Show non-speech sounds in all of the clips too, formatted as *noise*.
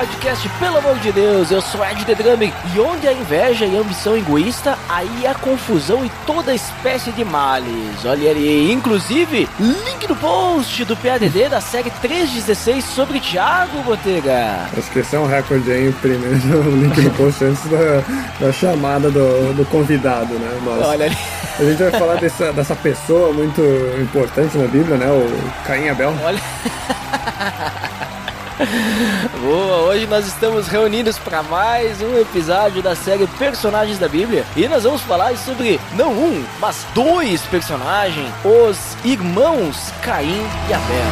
Podcast, pelo amor de Deus, eu sou Ed The Drumming e onde a inveja e a ambição egoísta, aí a confusão e toda espécie de males. Olha ali, inclusive, link no post do PADD da série 316 sobre Thiago Botega. Acho que esse é um recorde aí, primeiro *laughs* o link no post antes da, da chamada do, do convidado, né? Mas Olha ali. a gente vai falar dessa, dessa pessoa muito importante na Bíblia, né? O Caim Abel. Olha. Boa, hoje nós estamos reunidos para mais um episódio da série Personagens da Bíblia e nós vamos falar sobre não um, mas dois personagens, os irmãos Caim e Abel.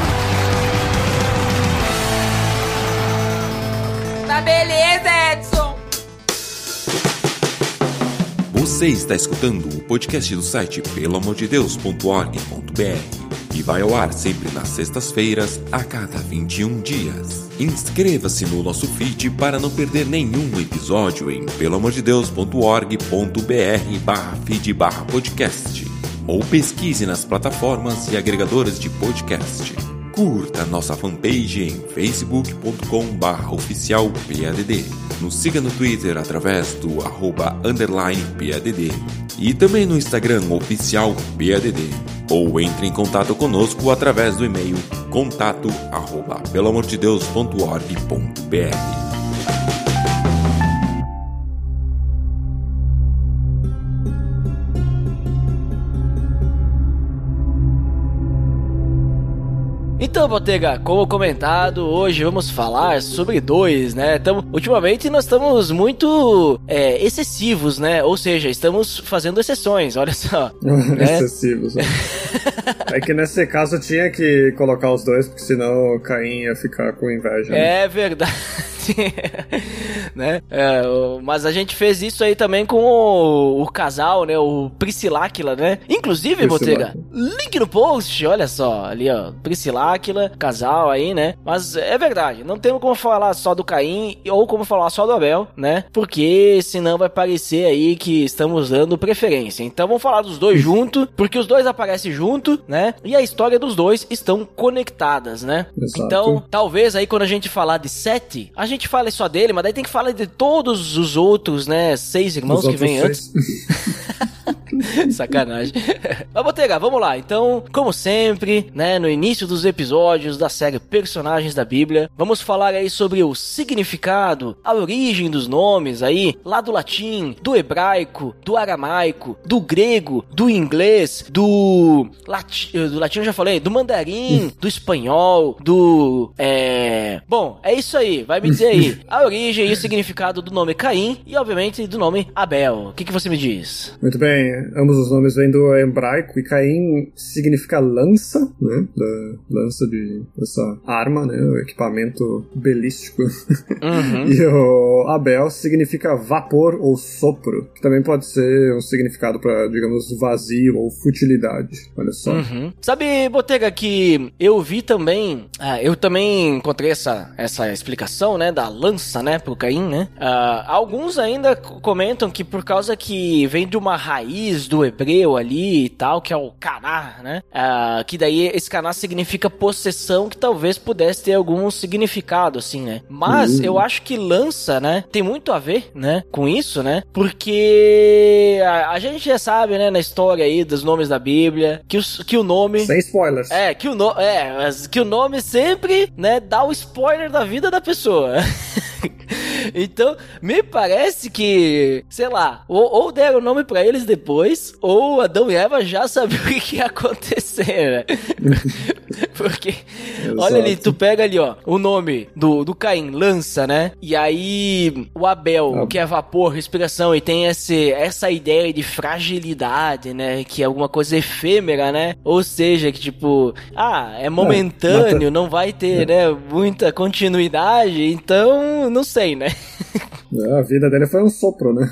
Tá beleza, Edson! Você está escutando o podcast do site pelamordedeus.org.br e vai ao ar sempre nas sextas-feiras, a cada 21 dias. Inscreva-se no nosso feed para não perder nenhum episódio em pelamordedeus.org.br barra feed barra podcast ou pesquise nas plataformas e agregadores de podcast. Curta nossa fanpage em facebook.com oficial. Nos siga no Twitter através do arroba underline PADD e também no Instagram oficial PADD. Ou entre em contato conosco através do e-mail contato arroba pelamordedeus.org.br. Então, Botega, como comentado, hoje vamos falar sobre dois, né? Tamo, ultimamente nós estamos muito é, excessivos, né? Ou seja, estamos fazendo exceções, olha só. *laughs* né? Excessivos. né? *laughs* é que nesse caso tinha que colocar os dois, porque senão o Caim ia ficar com inveja. né? É verdade. *laughs* né? É, mas a gente fez isso aí também com o, o casal, né? O Prisciláquila, né? Inclusive, Botega, link no post, olha só, ali ó, Prisciláquila, casal aí, né? Mas é verdade, não temos como falar só do Caim ou como falar só do Abel, né? Porque senão vai parecer aí que estamos dando preferência. Então vamos falar dos dois junto, porque os dois aparecem junto, né? E a história dos dois estão conectadas, né? Exato. Então, talvez aí quando a gente falar de sete, a gente fale só dele, mas daí tem que falar de todos os outros, né? Seis irmãos Os que vêm antes. *laughs* *laughs* Sacanagem. Mas Botega, vamos lá. Então, como sempre, né, no início dos episódios da série Personagens da Bíblia, vamos falar aí sobre o significado, a origem dos nomes aí, lá do latim, do hebraico, do aramaico, do grego, do inglês, do lati do latim eu já falei, do mandarim, do espanhol, do é, bom, é isso aí. Vai me dizer aí *laughs* a origem e o significado do nome Caim e obviamente do nome Abel. O que que você me diz? Muito bem, ambos os nomes vêm do hebraico e Caim significa lança, né? Da lança de essa arma, né? O equipamento belístico. Uhum. *laughs* E o Abel significa vapor ou sopro, que também pode ser um significado para, digamos, vazio ou futilidade. Olha só. Uhum. Sabe, Botega, que eu vi também, ah, eu também encontrei essa, essa explicação, né, da lança, né, pro Caim, né? Ah, alguns ainda comentam que por causa que vem de uma raiz do hebreu ali e tal, que é o caná, né? Ah, que daí esse caná significa possessão, que talvez pudesse ter algum significado, assim, né? Mas Uhum. eu acho que lança, né, tem muito a ver, né, com isso, né? Porque a, a gente já sabe, né, na história aí dos nomes da Bíblia, que, os, que o nome. Sem spoilers. É, que o, no, é, que o nome sempre, né, dá o spoiler da vida da pessoa. *laughs* então, me parece que, sei lá, ou, ou deram o nome pra eles depois, ou Adão e Eva já sabiam *laughs* o que, ia acontecer, né? *laughs* Porque, olha ali, tu pega ali, ó, o nome do, do Caim, lança, né? E aí, o Abel, Ah. que é vapor, respiração, e tem esse, essa ideia de fragilidade, né? Que é alguma coisa efêmera, né? Ou seja, que tipo, ah, é momentâneo, não vai ter, né, muita continuidade, então, não sei, né? *laughs* É, A vida dele foi um sopro, né?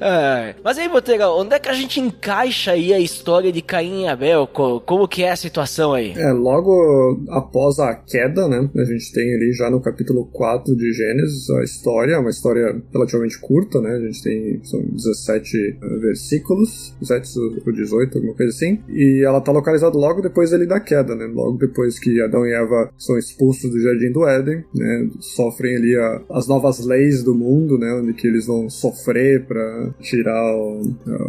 É. Mas aí, Botega, onde é que a gente encaixa aí a história de Caim e Abel? Co- Como que é a situação aí? É, logo após a queda, né? A gente tem ali já no capítulo 4 de Gênesis a história, uma história relativamente curta, né? A gente tem são 17 eh, versículos, 17 ou 18, alguma coisa assim. E ela tá localizada logo depois ali da queda, né? Logo depois que Adão e Eva são expulsos do jardim do Éden, né? Sofrem ali a- as novas leis do mundo, né? Onde que eles vão sofrer para tirar o,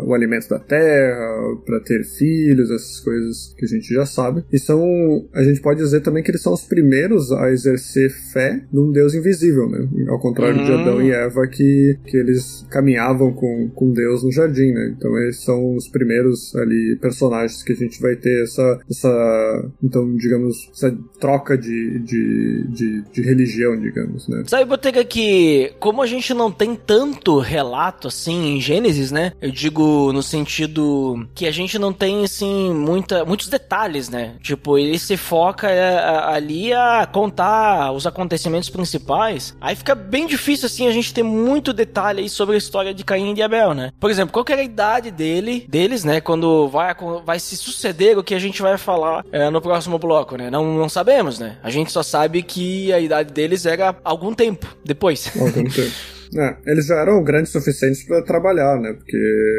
o alimento da terra, para ter filhos, essas coisas que a gente já sabe. E são, a gente pode dizer também que eles são os primeiros a exercer fé num Deus invisível, né? Ao contrário de Hum. Adão e Eva, que, que eles caminhavam com, com Deus no jardim, né? Então eles são os primeiros ali personagens que a gente vai ter essa, essa então, digamos, essa troca de, de, de, de religião, digamos, né? Sabe, Botega, que como a gente não tem tanto relato assim em Gênesis, né? Eu digo no sentido que a gente não tem assim muita, muitos detalhes, né? Tipo, ele se foca é, ali a contar os acontecimentos principais. Aí fica bem difícil assim a gente ter muito detalhe aí sobre a história de Caim e de Abel, né? Por exemplo, qual que era a idade dele, deles, né? Quando vai, vai se suceder o que a gente vai falar é, no próximo bloco, né? Não, não sabemos, né? A gente só sabe que a idade deles era algum tempo depois. Algum tempo. *laughs* É, eles já eram grandes suficientes pra trabalhar, né? Porque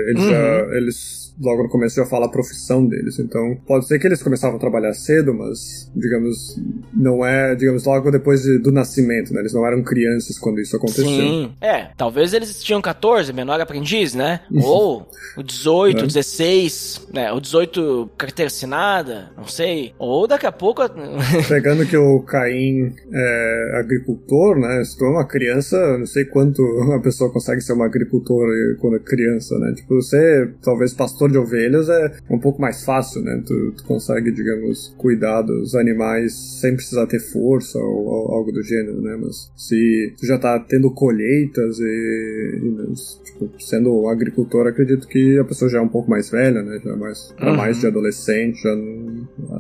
eles Uhum. já. Eles logo no começo já fala a profissão deles. Então, pode ser que eles começavam a trabalhar cedo, mas, digamos, não é, digamos, logo depois de- do nascimento, né? Eles não eram crianças quando isso aconteceu. Sim. É, talvez eles tinham 14, menor aprendiz, né? Ou o 18, É. 16, né? O 18 carteira assinada, não sei. Ou daqui a pouco. *laughs* Pegando que o Caim é agricultor, né? Se tu é uma criança, não sei quanto uma pessoa consegue ser uma agricultora quando é criança, né? Tipo, você, talvez pastor de ovelhas é um pouco mais fácil, né? Tu, tu consegue, digamos, cuidar dos animais sem precisar ter força ou, ou algo do gênero, né? Mas se tu já tá tendo colheitas e, e, né, tipo, sendo agricultor, acredito que a pessoa já é um pouco mais velha, né? Já é mais, Uhum. mais de adolescente, já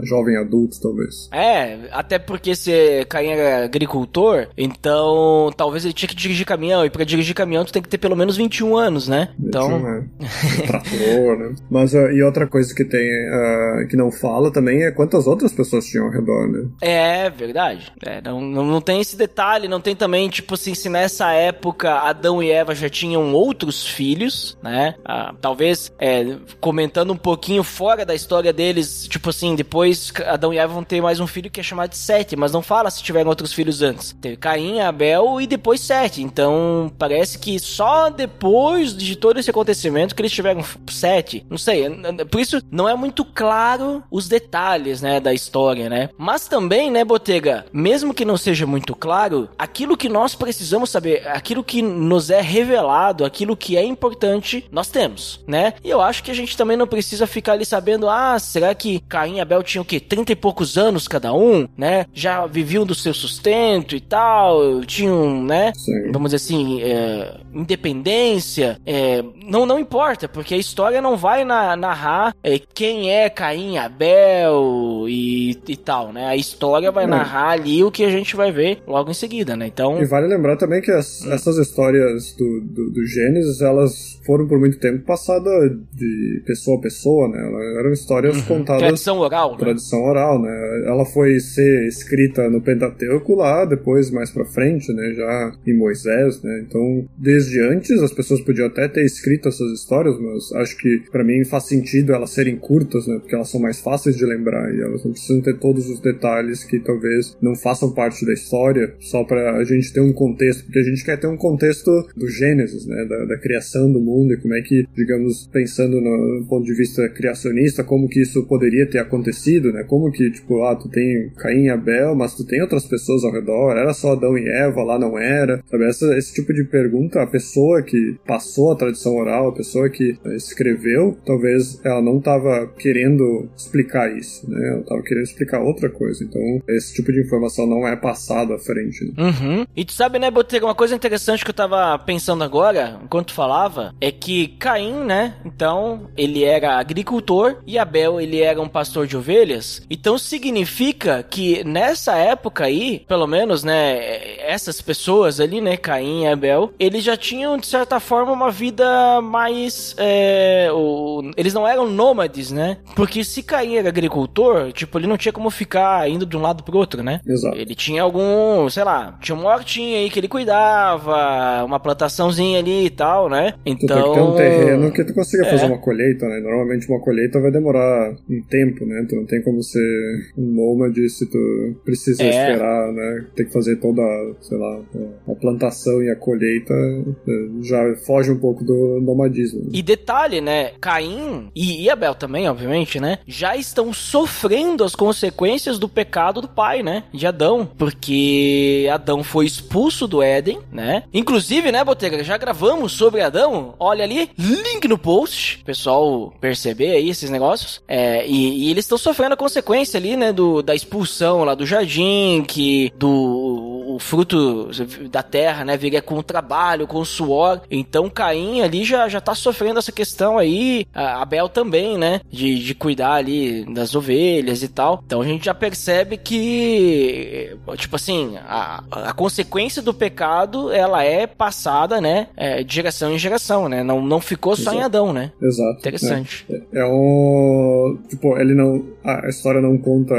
jovem adulto, talvez. É, até porque se Caim era agricultor, então talvez ele tinha que dirigir caminhão. E pra dirigir caminhão tu tem que ter pelo menos 21 anos, né? Então. Tinha uma- um trator, né? *laughs* Mas ah, e outra coisa que tem ah, que não fala também é quantas outras pessoas tinham ao redor, né? É, verdade. É, não, não, não tem esse detalhe, não tem também, tipo assim, se nessa época Adão e Eva já tinham outros filhos, né? Ah, talvez, é, comentando um pouquinho fora da história deles, tipo assim, depois Adão e Eva vão ter mais um filho que é chamado de Sete, mas não fala se tiveram outros filhos antes. Teve Caim, Abel e depois Sete. Então, parece que só depois de todo esse acontecimento que eles tiveram sete. Não sei, por isso não é muito claro os detalhes, né, da história, né? Mas também, né, Botega, mesmo que não seja muito claro, aquilo que nós precisamos saber, aquilo que nos é revelado, aquilo que é importante, nós temos, né? E eu acho que a gente também não precisa ficar ali sabendo, ah, será que Caim e Abel tinham o quê? 30 e poucos anos cada um, né? Já viviam do seu sustento e tal, tinham, né? Sim. vamos dizer assim, é, independência, é, não, não importa, porque a história não vai na- narrar é, quem é Caim, Abel e, e tal, né? A história vai É. narrar ali o que a gente vai ver logo em seguida, né? Então, E vale lembrar também que as- essas histórias do, do, do Gênesis, elas foram por muito tempo passadas de pessoa a pessoa, né? Elas eram histórias contadas tradição oral, né? tradição oral, né? Ela foi ser escrita no Pentateuco lá, depois mais pra frente, né? Já em Moisés, né? Então, desde antes as pessoas podiam até ter escrito essas histórias, mas acho que pra mim faz sentido elas serem curtas, né? Porque elas são mais fáceis de lembrar e elas não precisam ter todos os detalhes que talvez não façam parte da história, só pra a gente ter um contexto, porque a gente quer ter um contexto do Gênesis, né? Da, da criação do mundo e como é que, digamos, pensando no, no ponto de vista criacionista, como que isso poderia ter acontecido, né? Como que, tipo, ah, tu tem Caim e Abel, mas tu tem outras pessoas ao redor, era só Adão e Eva, lá não era, sabe? Essa, esse tipo de pergunta, a pessoa que passou a tradição oral, a pessoa que escreveu talvez ela não estava querendo explicar isso, né? Ela estava querendo explicar outra coisa. Então, esse tipo de informação não é passado à frente. Né? Uhum. E tu sabe, né, Botega, uma coisa interessante que eu tava pensando agora, enquanto falava, é que Caim, né, então, ele era agricultor e Abel, ele era um pastor de ovelhas. Então, significa que nessa época aí, pelo menos, né, essas pessoas ali, né, Caim e Abel, eles já tinham, de certa forma, uma vida mais. É, o, eles não eram nômades, né? Porque se Caim era agricultor, tipo, ele não tinha como ficar indo de um lado pro outro, né? Exato. Ele tinha algum, sei lá, tinha uma hortinha aí que ele cuidava, uma plantaçãozinha ali e tal, né? Tu Então. tem que ter um terreno que tu consiga É. fazer uma colheita, né? Normalmente uma colheita vai demorar um tempo, né? Tu não tem como ser um nômade se tu precisa É. esperar, né? Tem que fazer toda, sei lá, a plantação e a colheita eh, já foge um pouco do nomadismo. E detalhe, né? Caim e Abel também, obviamente, né? Já estão sofrendo as consequências do pecado do pai, né? De Adão. Porque Adão foi expulso do Éden, né? Inclusive, né, Botega? Já gravamos sobre Adão. Olha ali, link no post. Pessoal perceber aí esses negócios. É, e, e eles estão sofrendo a consequência ali, né? Do, da expulsão lá do jardim, que do fruto da terra, né, viria com o trabalho, com o suor. Então Caim ali já, já tá sofrendo essa questão aí, a Abel também, né, de, de cuidar ali das ovelhas e tal. Então a gente já percebe que, tipo assim, a, a consequência do pecado, ela é passada, né, é, de geração em geração, né, não, não ficou só em Exato. Adão, né. Exato. Interessante. É um. Tipo, ele não. A história não conta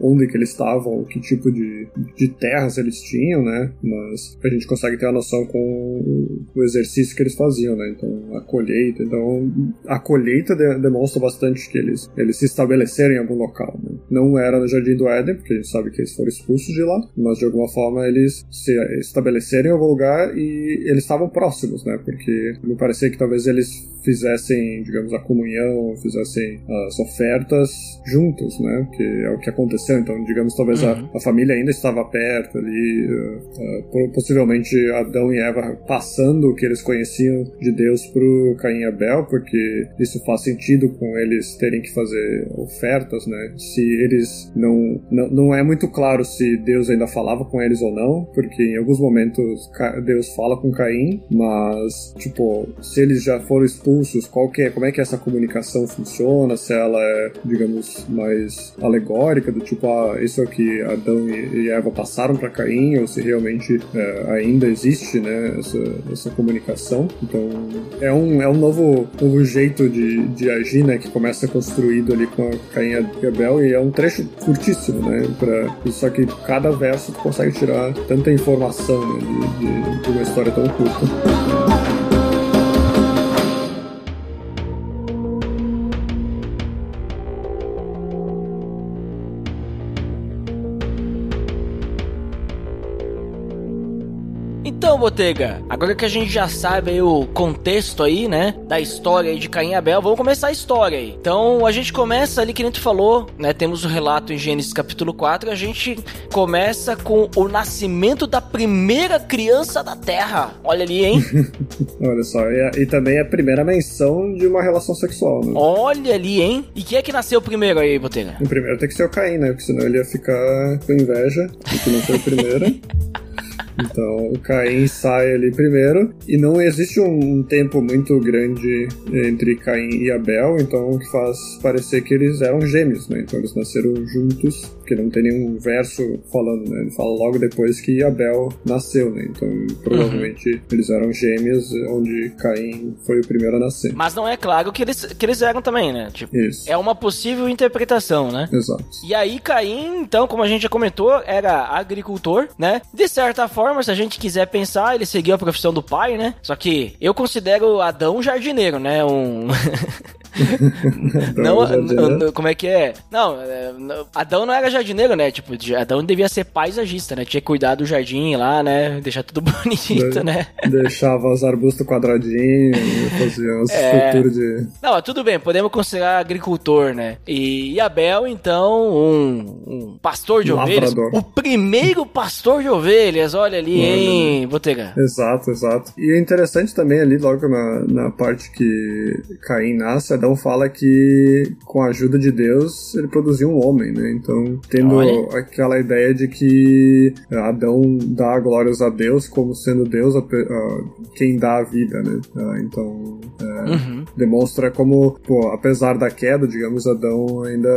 onde que eles estavam, que tipo de, de terras eles tinham, né? Mas a gente consegue ter a noção com o exercício que eles faziam, né? Então, a colheita. Então, a colheita de- demonstra bastante que eles, eles se estabeleceram em algum local, né? Não era no Jardim do Éden, porque a gente sabe que eles foram expulsos de lá, mas de alguma forma eles se estabeleceram em algum lugar e eles estavam próximos, né? Porque me parecia que talvez eles fizessem, digamos, a comunhão, fizessem as ofertas juntos, né? Que é o que aconteceu. Então, digamos, talvez a, a família ainda estava perto ali, po- possivelmente Adão e Eva passando o que eles conheciam de Deus pro Caim e Abel, porque isso faz sentido com eles terem que fazer ofertas, né? Se eles não, não não é muito claro se Deus ainda falava com eles ou não, porque em alguns momentos Deus fala com Caim, mas tipo, se eles já foram expulsos, qual que é, como é que essa comunicação funciona? Se ela é, digamos, mais alegórica, do tipo, ah, isso que Adão e Eva passaram para Caim, ou se realmente é, ainda existe, né, essa, essa comunicação. Então, é um, é um novo, novo jeito de, de agir, né, que começa construído ali com a Caim e Abel, e é um trecho curtíssimo, né, pra, só que cada verso consegue tirar tanta informação né, de, de, de uma história tão curta. Botega, agora que a gente já sabe aí o contexto aí, né, da história aí de Caim e Abel, vamos começar a história aí. Então, a gente começa ali, que nem tu falou, né, temos o relato em Gênesis capítulo 4, a gente começa com o nascimento da primeira criança da Terra. Olha ali, hein? *laughs* Olha só, e, a- e também a primeira menção de uma relação sexual, né? Olha ali, hein? E quem é que nasceu primeiro aí, Botega? O primeiro tem que ser o Caim, né? Porque senão ele ia ficar com inveja, porque não foi o primeiro. *laughs* Então o Caim sai ali primeiro. E não existe um, um tempo muito grande entre Caim e Abel, então o que faz parecer que eles eram gêmeos, né? Então eles nasceram juntos, porque não tem nenhum verso falando, né? Ele fala logo depois que Abel nasceu, né? Então provavelmente eles eram gêmeos, onde Caim foi o primeiro a nascer. Mas não é claro que eles, que eles eram também, né? Tipo, Isso. é uma possível interpretação, né? Exato. E aí, Caim, então, como a gente já comentou, era agricultor, né? De certa forma, se a gente quiser pensar, ele seguiu a profissão do pai, né? Só que eu considero Adão um jardineiro, né? Um. *laughs* *laughs* não, jardineiro. n- como é que é? Não, é, Adão não era jardineiro, né? Tipo, de- Adão devia ser paisagista, né? Tinha que cuidar do jardim lá, né? Deixar tudo *laughs* bonito, né? Deixava os arbustos quadradinhos, fazia *laughs* umas É. estruturas de. Não, tudo bem, podemos considerar agricultor, né? E Abel, então, um, um pastor de ovelhas. Lavrador. O primeiro pastor de ovelhas, olha Olha ali, Olha hein, Botega? Exato, exato. E é interessante também ali, logo na, na parte que Caim nasce, Adão fala que com a ajuda de Deus ele produziu um homem, né? Então, tendo Olha. aquela ideia de que Adão dá glórias a Deus como sendo Deus a a- quem dá a vida, né? Ah, então, é, Uhum. demonstra como, pô, apesar da queda, digamos, Adão ainda,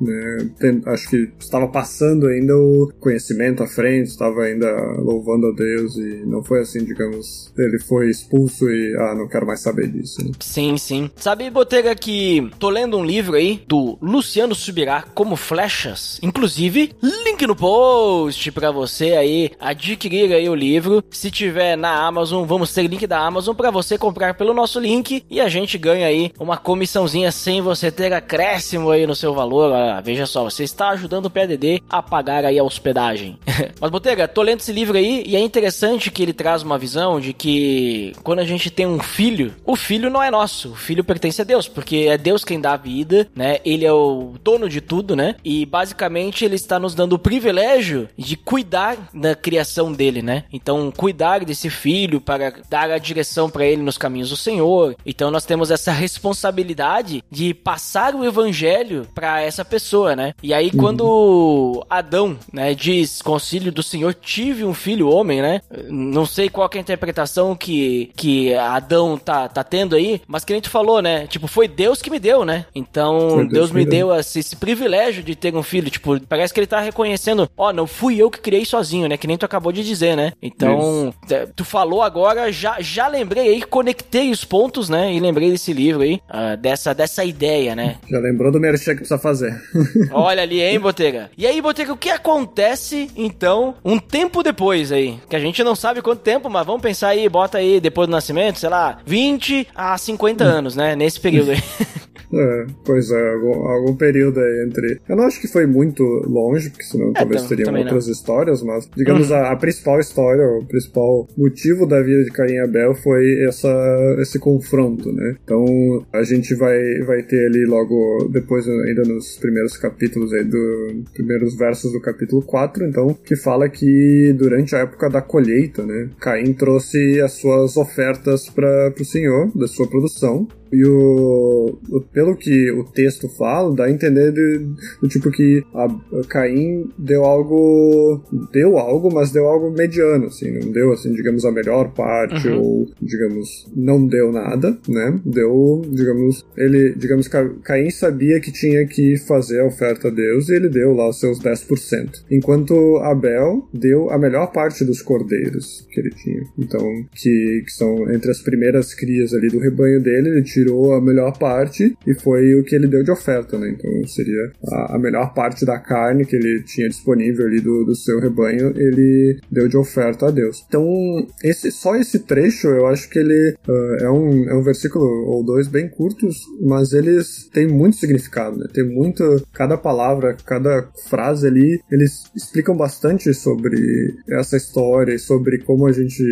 né, tem- acho que estava passando ainda o conhecimento à frente, estava ainda louvando a Deus e não foi assim, digamos, ele foi expulso e, ah, não quero mais saber disso. né? Sim, sim. Sabe, Botega, que tô lendo um livro aí do Luciano Subirá, Como Flechas. Inclusive, link no post pra você aí adquirir aí o livro. Se tiver na Amazon, vamos ter link da Amazon pra você comprar pelo nosso link e a gente ganha aí uma comissãozinha sem você ter acréscimo aí no seu valor. Ah, veja só, você está ajudando o PDD a pagar aí a hospedagem. *laughs* Mas, Botega, tô lendo esse livro aí e é interessante que ele traz uma visão de que quando a gente tem um filho, o filho não é nosso, o filho pertence a Deus, porque é Deus quem dá a vida, né? Ele é o dono de tudo, né? E basicamente ele está nos dando o privilégio de cuidar da criação dele, né? Então, cuidar desse filho para dar a direção para ele nos caminhos do Senhor. Então, nós temos essa responsabilidade de passar o evangelho para essa pessoa, né? E aí, quando Adão, né, diz, concílio do Senhor, tive um filho homem, né? Não sei qual que é a interpretação que, que Adão tá, tá tendo aí, mas que a gente falou, né? Tipo, foi Deus que me deu, né? Então, Deus, Deus me deu esse, esse privilégio de ter um filho. Tipo, parece que ele tá reconhecendo, ó, não fui eu que criei sozinho, né? Que nem tu acabou de dizer, né? Então, é, tu falou agora, já, já lembrei aí, conectei os pontos, né? E lembrei desse livro aí, ah, dessa, dessa ideia, né? Já lembrou do merchan que precisa fazer. *laughs* Olha ali, hein, Botega? E aí, Botega, o que acontece, então, um tempo depois aí? Que a gente não sabe quanto tempo, mas vamos pensar aí, bota aí, depois do nascimento, sei lá, 20 a 50 anos, né? Nesse período aí. *laughs* É, pois é, algum, algum período aí entre. Eu não acho que foi muito longe, porque senão talvez tam- teriam também não. outras histórias, mas digamos a, a principal história, o principal motivo da vida de Caim e Abel foi essa, esse confronto, né? Então a gente vai, vai ter ali logo depois, ainda nos primeiros capítulos aí, do primeiros versos do capítulo 4, então, que fala que durante a época da colheita, né? Caim trouxe as suas ofertas para o Senhor, da sua produção, e o, pelo que o texto fala, dá a entender de- do tipo que a, a Caim deu algo, deu algo, mas deu algo mediano, assim, não deu assim, digamos a melhor parte ou digamos não deu nada, né? Deu, digamos, ele, digamos Caim sabia que tinha que fazer a oferta a Deus e ele deu lá os seus 10%. Enquanto Abel deu a melhor parte dos cordeiros que ele tinha. Então, que, que são entre as primeiras crias ali do rebanho dele, ele tirou a melhor parte e foi o que ele deu de oferta, né? Então seria a, a melhor parte da carne que ele tinha disponível ali do, do seu rebanho, ele deu de oferta a Deus. Então, esse, só esse trecho, eu acho que ele ah, é, um, é um versículo ou dois bem curtos, mas eles têm muito significado, né? Tem muito, cada palavra, cada frase ali, eles explicam bastante sobre essa história e sobre como a gente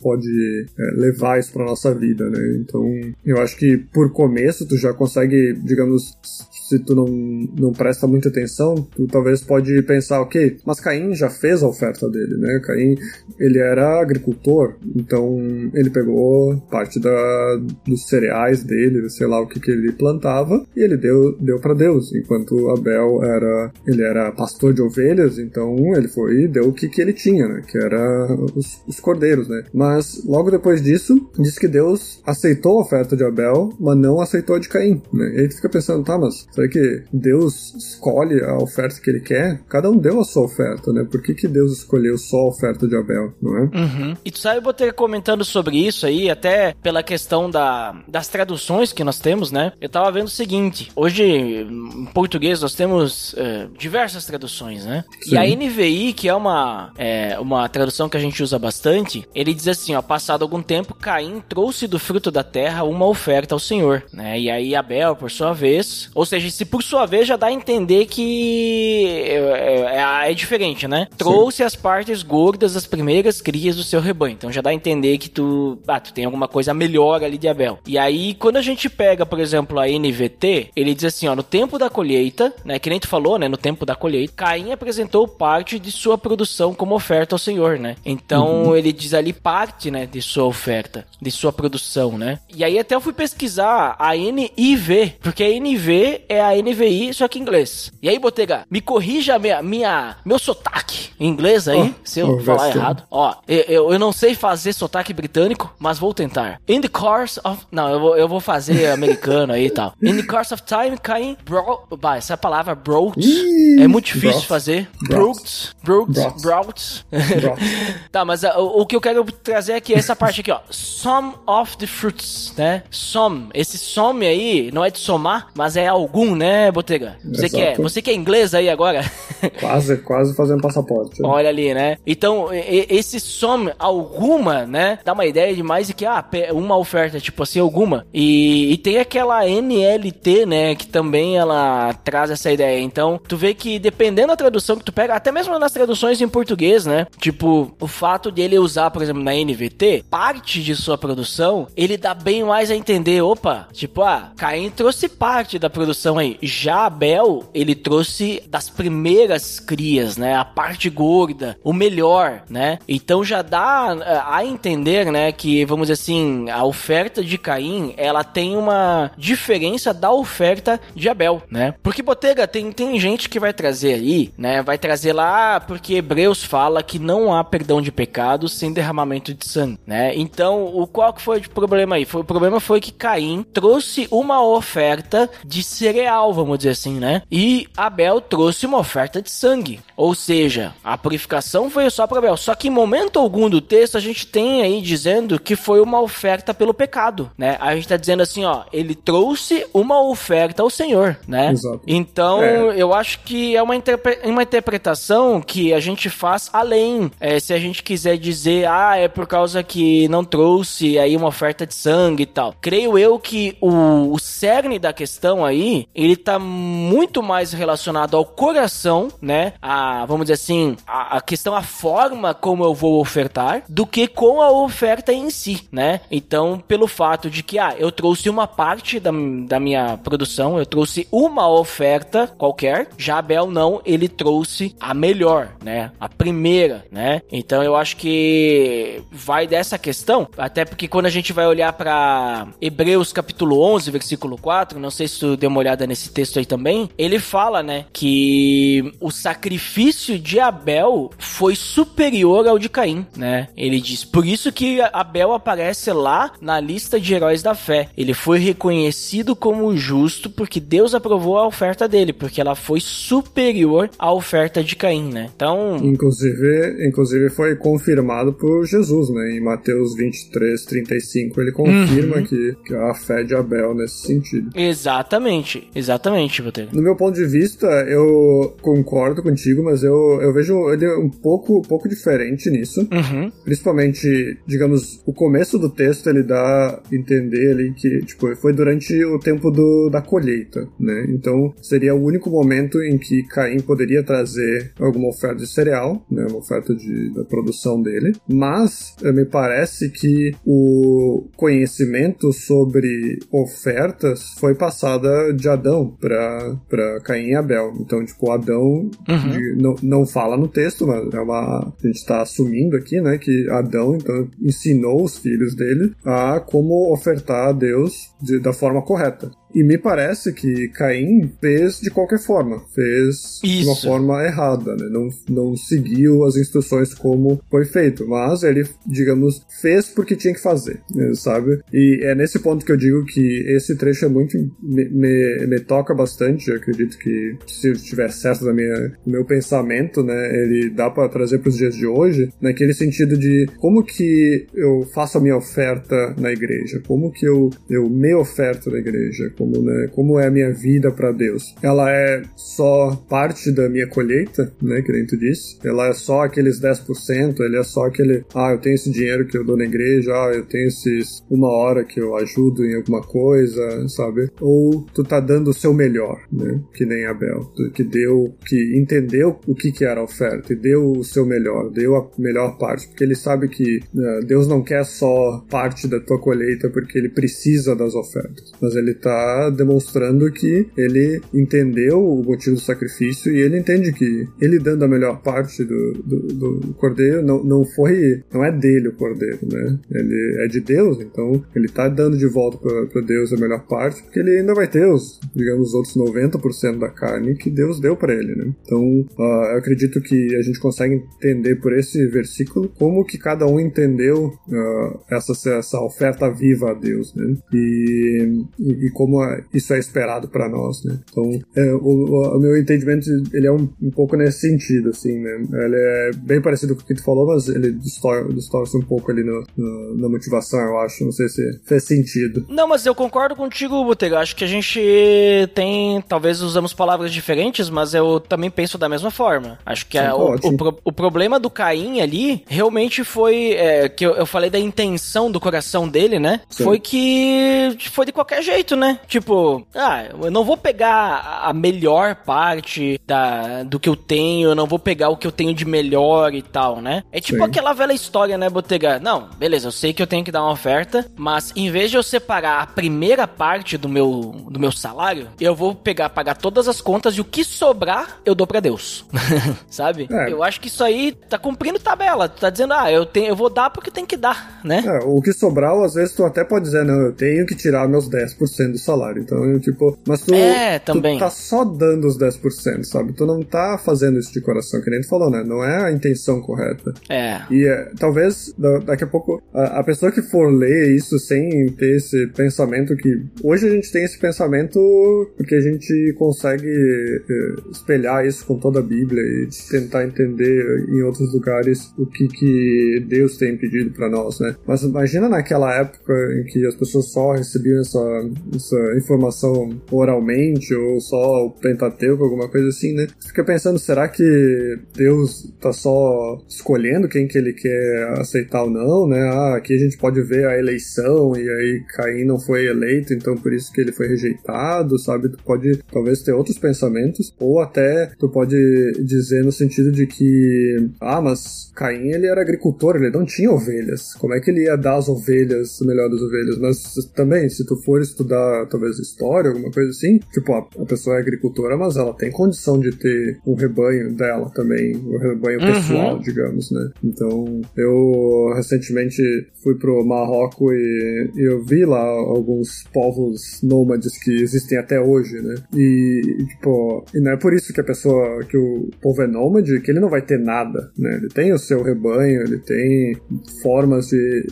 pode é, levar isso para nossa vida, né? Então, eu acho que por começo tu já consegue, digamos, se tu não, não presta muita atenção, tu talvez pode pensar, ok, mas Caim já fez a oferta dele, né? Caim, ele era agricultor, então ele pegou parte da, dos cereais dele, sei lá o que que ele plantava, e ele deu, deu para Deus, enquanto Abel era, ele era pastor de ovelhas, então ele foi e deu o que que ele tinha, né? Que era os, os cordeiros, né? Mas logo depois disso, diz que Deus aceitou a oferta de Abel, mas não aceitou a de Caim, né? E aí tu fica pensando, tá, mas será que Deus escolhe a oferta que ele quer? Cada um deu a sua oferta, né? Por que, que Deus escolheu só a oferta de Abel, não é? Uhum. E tu sabe, eu vou ter comentando sobre isso aí, até pela questão da, das traduções que nós temos, né? Eu tava vendo o seguinte: hoje, em português, nós temos é, diversas traduções, né? Sim. E a NVI, que é uma, é, uma tradução que a gente usa bastante, ele diz assim: ó, passado algum tempo, Caim trouxe do fruto da terra uma oferta oferta ao Senhor, né? E aí Abel, por sua vez, ou seja, se por sua vez já dá a entender que é, é, é diferente, né? Trouxe as partes gordas das primeiras crias do seu rebanho. Então já dá a entender que tu, ah, tu tem alguma coisa melhor ali de Abel. E aí, quando a gente pega, por exemplo, a NVT, ele diz assim, ó, no tempo da colheita, né, que nem tu falou, né, no tempo da colheita, Caim apresentou parte de sua produção como oferta ao Senhor, né? Então uhum. ele diz ali parte, né, de sua oferta, de sua produção, né? E aí até eu fui pesquisar a NIV, porque a NV é a NVI, só que em inglês. E aí, Botega, me corrija minha, minha meu sotaque em inglês aí, oh, se eu oh, falar errado. Ó, eu, eu não sei fazer sotaque britânico, mas vou tentar. In the course of... Não, eu vou, eu vou fazer *laughs* americano aí e tal. In the course of time, Caim bro... Bah, essa palavra brought é muito difícil de fazer. Brought. Brought. Brought. tá, mas uh, o, o, que eu quero trazer aqui é essa parte aqui, ó. Some of the fruits, né? Some. Esse some aí não é de somar, mas é algum, né, Botega? Você que é, você que é inglês aí agora? *laughs* quase, quase fazendo passaporte. Olha ali, né? Então, esse some alguma, né? Dá uma ideia de mais de que, ah, uma oferta, tipo assim, alguma. E, e tem aquela NLT, né? Que também ela traz essa ideia. Então, tu vê que dependendo da tradução que tu pega, até mesmo nas traduções em português, né? Tipo, o fato de ele usar, por exemplo, na NVT, parte de sua produção, ele dá bem mais a entender, opa, tipo, ah, Caim trouxe parte da produção aí. Já Abel, ele trouxe das primeiras crias, né? A parte gorda, o melhor, né? Então já dá eh, a entender, né, que vamos dizer assim, a oferta de Caim, ela tem uma diferença da oferta de Abel, né? Porque Botega tem tem gente que vai trazer aí, né? Vai trazer lá porque Hebreus fala que não há perdão de pecados sem derramamento de sangue, né? Então, o qual que foi o problema aí? Foi o problema foi que Caim trouxe uma oferta de cereal, vamos dizer assim, né? E Abel trouxe uma oferta de sangue. Ou seja, a purificação foi só para Abel. Só que em momento algum do texto a gente tem aí dizendo que foi uma oferta pelo pecado, né? A gente tá dizendo assim, ó, ele trouxe uma oferta ao Senhor, né? Exato. Então, é. eu acho que é uma, interpre uma interpretação que a gente faz além. É, se a gente quiser dizer, ah, é por causa que não trouxe aí uma oferta de sangue e tal. Creio eu que o, o cerne da questão aí, ele tá muito mais relacionado ao coração, né? A, vamos dizer assim, a, a questão, a forma como eu vou ofertar, do que com a oferta em si, né? Então, pelo fato de que, ah, eu trouxe uma parte da, da minha produção, eu trouxe uma oferta qualquer, já Abel não, ele trouxe a melhor, né? A primeira, né? Então eu acho que vai dessa questão, até porque quando a gente vai olhar para Hebreus capítulo 11, versículo 4, não sei se tu deu uma olhada nesse texto aí também, ele fala, né, que o sacrifício de Abel foi superior ao de Caim, né? Ele diz, por isso que Abel aparece lá na lista de heróis da fé. Ele foi reconhecido como justo porque Deus aprovou a oferta dele, porque ela foi superior à oferta de Caim, né? Então, inclusive, inclusive foi confirmado por Jesus, né? Em Mateus 23, 35, ele confirma uhum. que, que a fé de Abel nesse sentido. Exatamente, exatamente, Botelho. No meu ponto de vista, eu concordo contigo, mas eu, eu vejo ele um pouco, um pouco diferente nisso. Uhum. Principalmente, digamos, o começo do texto ele dá a entender ali que, tipo, foi durante o tempo do, da colheita, né? Então, seria o único momento em que Caim poderia trazer alguma oferta de cereal, né? Uma oferta de, da produção dele. Mas, eh, me parece que o conhecimento sobre ofertas foi passada de Adão para Caim e Abel. Então, tipo, Adão uhum. de, não, não fala no texto, mas é uma, a gente está assumindo aqui, né, que Adão então ensinou os filhos dele a como ofertar a Deus de, da forma correta. E me parece que Caim fez de qualquer forma, fez Isso. de uma forma errada, né? Não, não seguiu as instruções como foi feito, mas ele, digamos, fez porque tinha que fazer, né? sabe? E é nesse ponto que eu digo que esse trecho é muito. me, me, me toca bastante. Eu acredito que se eu estiver certo no meu pensamento, né, ele dá para trazer para os dias de hoje, naquele sentido de como que eu faço a minha oferta na igreja, como que eu, eu me oferto na igreja, como, né, como é a minha vida para Deus. Ela é só parte da minha colheita, né, que tu disse. Ela é só aqueles 10%, ele é só aquele, ah, eu tenho esse dinheiro que eu dou na igreja, ah, eu tenho esses uma hora que eu ajudo em alguma coisa, sabe? Ou tu tá dando o seu melhor, né, que nem Abel, que deu, que entendeu o que que era a oferta e deu o seu melhor, deu a melhor parte, porque ele sabe que né, Deus não quer só parte da tua colheita porque ele precisa das ofertas, mas ele demonstrando que ele entendeu o motivo do sacrifício e ele entende que ele dando a melhor parte do, do, do cordeiro não, não foi, não é dele o cordeiro, né? Ele é de Deus, então ele está dando de volta para Deus a melhor parte porque ele ainda vai ter os, digamos, os outros 90% da carne que Deus deu para ele, né? Então, uh, eu acredito que a gente consegue entender por esse versículo como que cada um entendeu uh, essa, essa oferta viva a Deus, né? E, e, e como isso é esperado para nós, né? Então, é, o, o, meu entendimento ele é um, um, pouco nesse sentido, assim, né? Ele é bem parecido com o que tu falou, mas ele distorce um pouco ali no, no, na motivação, eu acho. Não sei se fez sentido. Não, mas eu concordo contigo, Botega. Acho que a gente tem, talvez usamos palavras diferentes, mas eu também penso da mesma forma. Acho que é, o, o, o, problema do Caim ali realmente foi é, que eu, eu, falei da intenção do coração dele, né? Sim. Foi que foi de qualquer jeito, né? Tipo, ah, eu não vou pegar a melhor parte da, do que eu tenho, eu não vou pegar o que eu tenho de melhor e tal, né? É tipo Sim. aquela velha história, né, Botega? Não, beleza, eu sei que eu tenho que dar uma oferta, mas em vez de eu separar a primeira parte do meu, do meu salário, eu vou pegar, pagar todas as contas e o que sobrar eu dou para Deus. *laughs* Sabe? É. Eu acho que isso aí tá cumprindo tabela. Tu tá dizendo, ah, eu, tenho, eu vou dar porque tem que dar, né? É, o que sobrar, às vezes tu até pode dizer, não, eu tenho que tirar meus 10% do salário. Então, tipo, mas tu, é, tu tá só dando os 10%, sabe? Tu não tá fazendo isso de coração, que nem tu falou, né? Não é a intenção correta. É. E é, talvez daqui a pouco a, a, pessoa que for ler isso sem ter esse pensamento que. Hoje a gente tem esse pensamento porque a gente consegue é, espelhar isso com toda a Bíblia e tentar entender em outros lugares o que, que Deus tem pedido para nós, né? Mas imagina naquela época em que as pessoas só recebiam essa, essa informação oralmente ou só o Pentateuco, alguma coisa assim, né? Você fica pensando, será que Deus tá só escolhendo quem que ele quer aceitar ou não, né? Ah, aqui a gente pode ver a eleição e aí Caim não foi eleito, então por isso que ele foi rejeitado, sabe? Tu pode talvez ter outros pensamentos ou até tu pode dizer no sentido de que ah, mas Caim ele era agricultor, ele não tinha ovelhas. Como é que ele ia dar as ovelhas, o melhor das ovelhas? Mas também, se tu for estudar talvez história, alguma coisa assim, tipo, a, pessoa é agricultora, mas ela tem condição de ter um rebanho dela também, um rebanho uhum. pessoal, digamos, né? Então, eu recentemente fui pro Marrocos e, e eu vi lá alguns povos nômades que existem até hoje, né? E, tipo, e não é por isso que a pessoa, que o povo é nômade, que ele não vai ter nada, né? Ele tem os seu rebanho, ele tem formas de,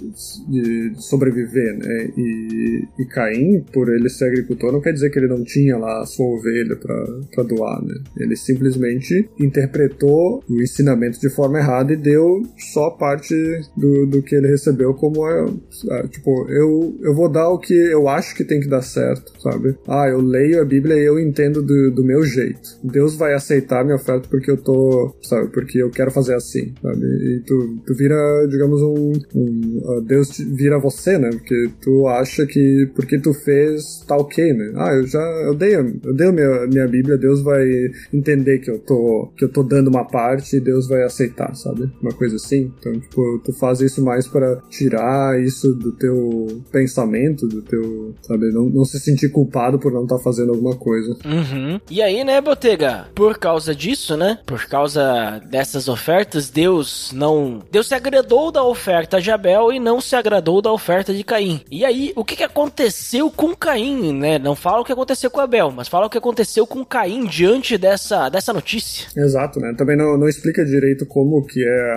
de sobreviver, né? E, e Caim, por ele ser agricultor, não quer dizer que ele não tinha lá a sua ovelha para doar, né? Ele simplesmente interpretou o ensinamento de forma errada e deu só parte do, do que ele recebeu como é, tipo, eu, eu vou dar o que eu acho que tem que dar certo, sabe? Ah, eu leio a Bíblia e eu entendo do, do meu jeito. Deus vai aceitar minha oferta porque eu tô, sabe, porque eu quero fazer assim, sabe? E tu, tu vira, digamos, um, um Deus vira você, né? Porque tu acha que porque tu fez tá ok, né? Ah, eu já eu dei, eu dei a minha, minha Bíblia, Deus vai entender que eu tô que eu tô dando uma parte e Deus vai aceitar, sabe? Uma coisa assim. Então, tipo, tu faz isso mais para tirar isso do teu pensamento, do teu, sabe, não, não se sentir culpado por não estar tá fazendo alguma coisa. Uhum. E aí, né, Botega? Por causa disso, né? Por causa dessas ofertas, Deus não. Deus se agradou da oferta de Abel e não se agradou da oferta de Caim. E aí, o que, que aconteceu com Caim, né? Não fala o que aconteceu com Abel, mas fala o que aconteceu com Caim diante dessa, dessa notícia. Exato, né? Também não, não explica direito como que é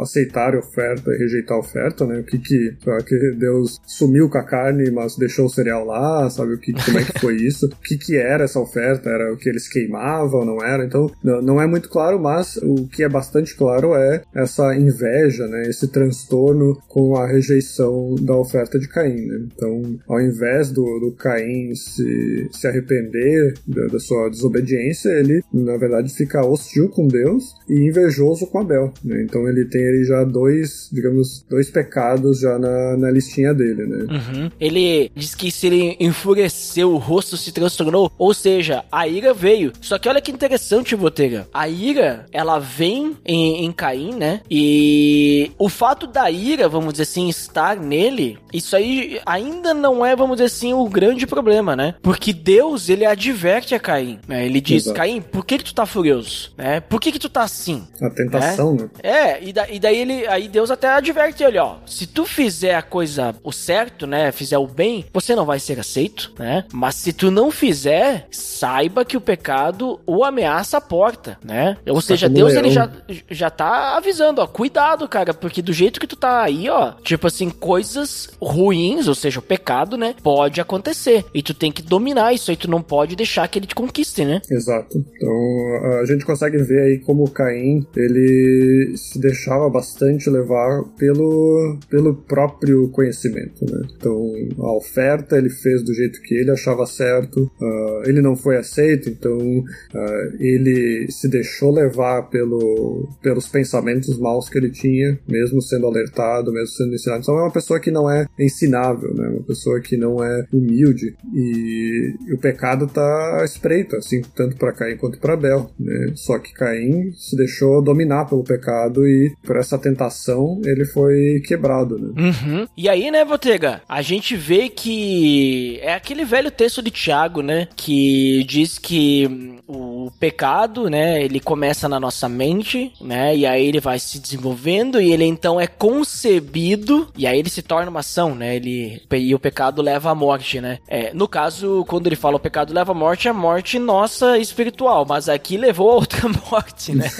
aceitar a oferta e rejeitar a oferta, né? O que que, que Deus sumiu com a carne, mas deixou o cereal lá, sabe? O que, como é que foi isso? o que que era essa oferta? Era o que eles queimavam, não era? Então, não, não é muito claro, mas o que é bastante claro é essa inveja, né, esse transtorno com a rejeição da oferta de Caim. Né? Então, ao invés do, do, Caim se, se arrepender da, da, sua desobediência, ele na verdade fica hostil com Deus e invejoso com Abel. Né? Então ele tem ali já dois, digamos, dois pecados já na, na listinha dele, né? Uhum. Ele diz que se ele enfureceu, o rosto se transtornou, ou seja, a ira veio. Só que olha que interessante, Botega. A ira, ela vem em, em Caim, né? E o fato da ira, vamos dizer assim, estar nele, isso aí ainda não é, vamos dizer assim, o grande problema, né? Porque Deus, ele adverte a Caim. Né? Ele diz, Exato. Caim, por que, que tu tá furioso? Né? Por que, que tu tá assim? A tentação, né? É, e, da, e daí ele, aí Deus até adverte ele, ó. Se tu fizer a coisa, o certo, né? Fizer o bem, você não vai ser aceito, né? Mas se tu não fizer, saiba que o pecado o ameaça a porta, né? Ou seja, Deus leão. ele já, já tá avisando, ó, cuidado, cara, porque do jeito que tu tá aí, ó, tipo assim, coisas ruins, ou seja, o pecado, né, pode acontecer. E tu tem que dominar isso aí, tu não pode deixar que ele te conquiste, né? Exato. Então, a gente consegue ver aí como Caim, ele se deixava bastante levar pelo, pelo próprio conhecimento, né? Então, a oferta ele fez do jeito que ele achava certo, uh, ele não foi aceito, então uh, ele se deixou levar pelo, pelos pensamentos maus que ele tinha, mesmo sendo alertado, mesmo sendo ensinado. Então, é uma pessoa que não é ensinável, né? Uma pessoa que não é humilde e, e o pecado tá à espreita, assim, tanto para Caim quanto para Abel, né? Só que Caim se deixou dominar pelo pecado e por essa tentação ele foi quebrado, né? Uhum. E aí, né, Botega, a gente vê que é aquele velho texto de Tiago, né, que diz que o pecado, né, ele começa na nossa mente, né, e aí ele vai se desenvolvendo e ele então é concebido e aí ele se torna uma ação, né, ele e o pecado leva à morte, né. É, no caso, quando ele fala o pecado leva à morte, é a morte nossa espiritual, mas aqui levou a outra *laughs* morte, né.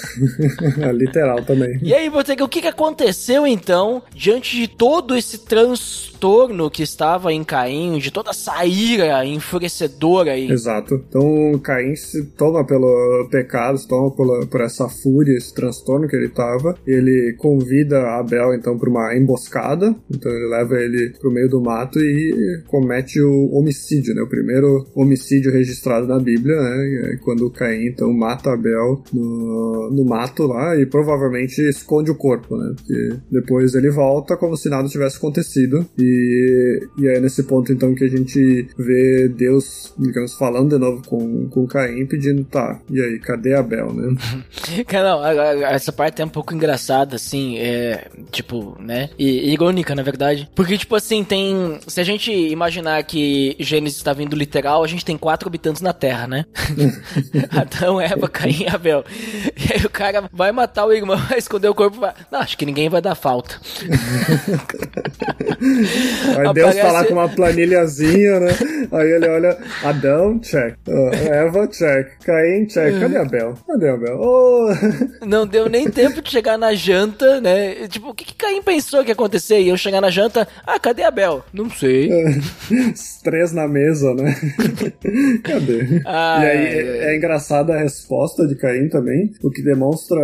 É *laughs* literal também. E aí, Botega, o que, que aconteceu então diante de todo esse transtorno que estava em Caim, de toda essa ira enfurecedora aí? Exato. Então Caim se toma pelo pecado, se toma por, por essa fúria, esse transtorno que ele estava. Ele convida Abel então para uma emboscada. Então ele leva ele pro meio do mato e comete o homicídio, né? O primeiro homicídio registrado na Bíblia, né? Quando Caim então mata Abel no, no mato lá e provavelmente esconde o corpo, né? Porque depois ele volta como se nada tivesse acontecido. E, e é nesse ponto então que a gente vê Deus, digamos, falando de novo com, com Caim, pedindo, tá, e aí, cadê Abel, né? *laughs* Não, essa parte é um pouco engraçada, assim, é, tipo, né? E irônica, na verdade. Porque, tipo assim, tem. Se a gente imaginar que Gênesis está vindo literal, a gente tem quatro habitantes na Terra, né? *laughs* *laughs* Adão, Eva, Caim e Abel. E aí o cara vai matar o irmão, vai esconder o corpo. Vai... Não, acho que ninguém vai dar falta. Aí Deus tá lá com uma planilhazinha, né? Aí ele olha, Adão, check. Eva, check. Caim, check. Cadê Abel? Cadê Abel? Oh. Não deu nem tempo de chegar na janta, né? Tipo, o que, que Caim pensou que ia acontecer? E eu chegar na janta, ah, cadê Abel? Não sei. Os três na mesa, né? *laughs* cadê? Ah, e aí é, é engraçada a resposta de Caim também, o que demonstra,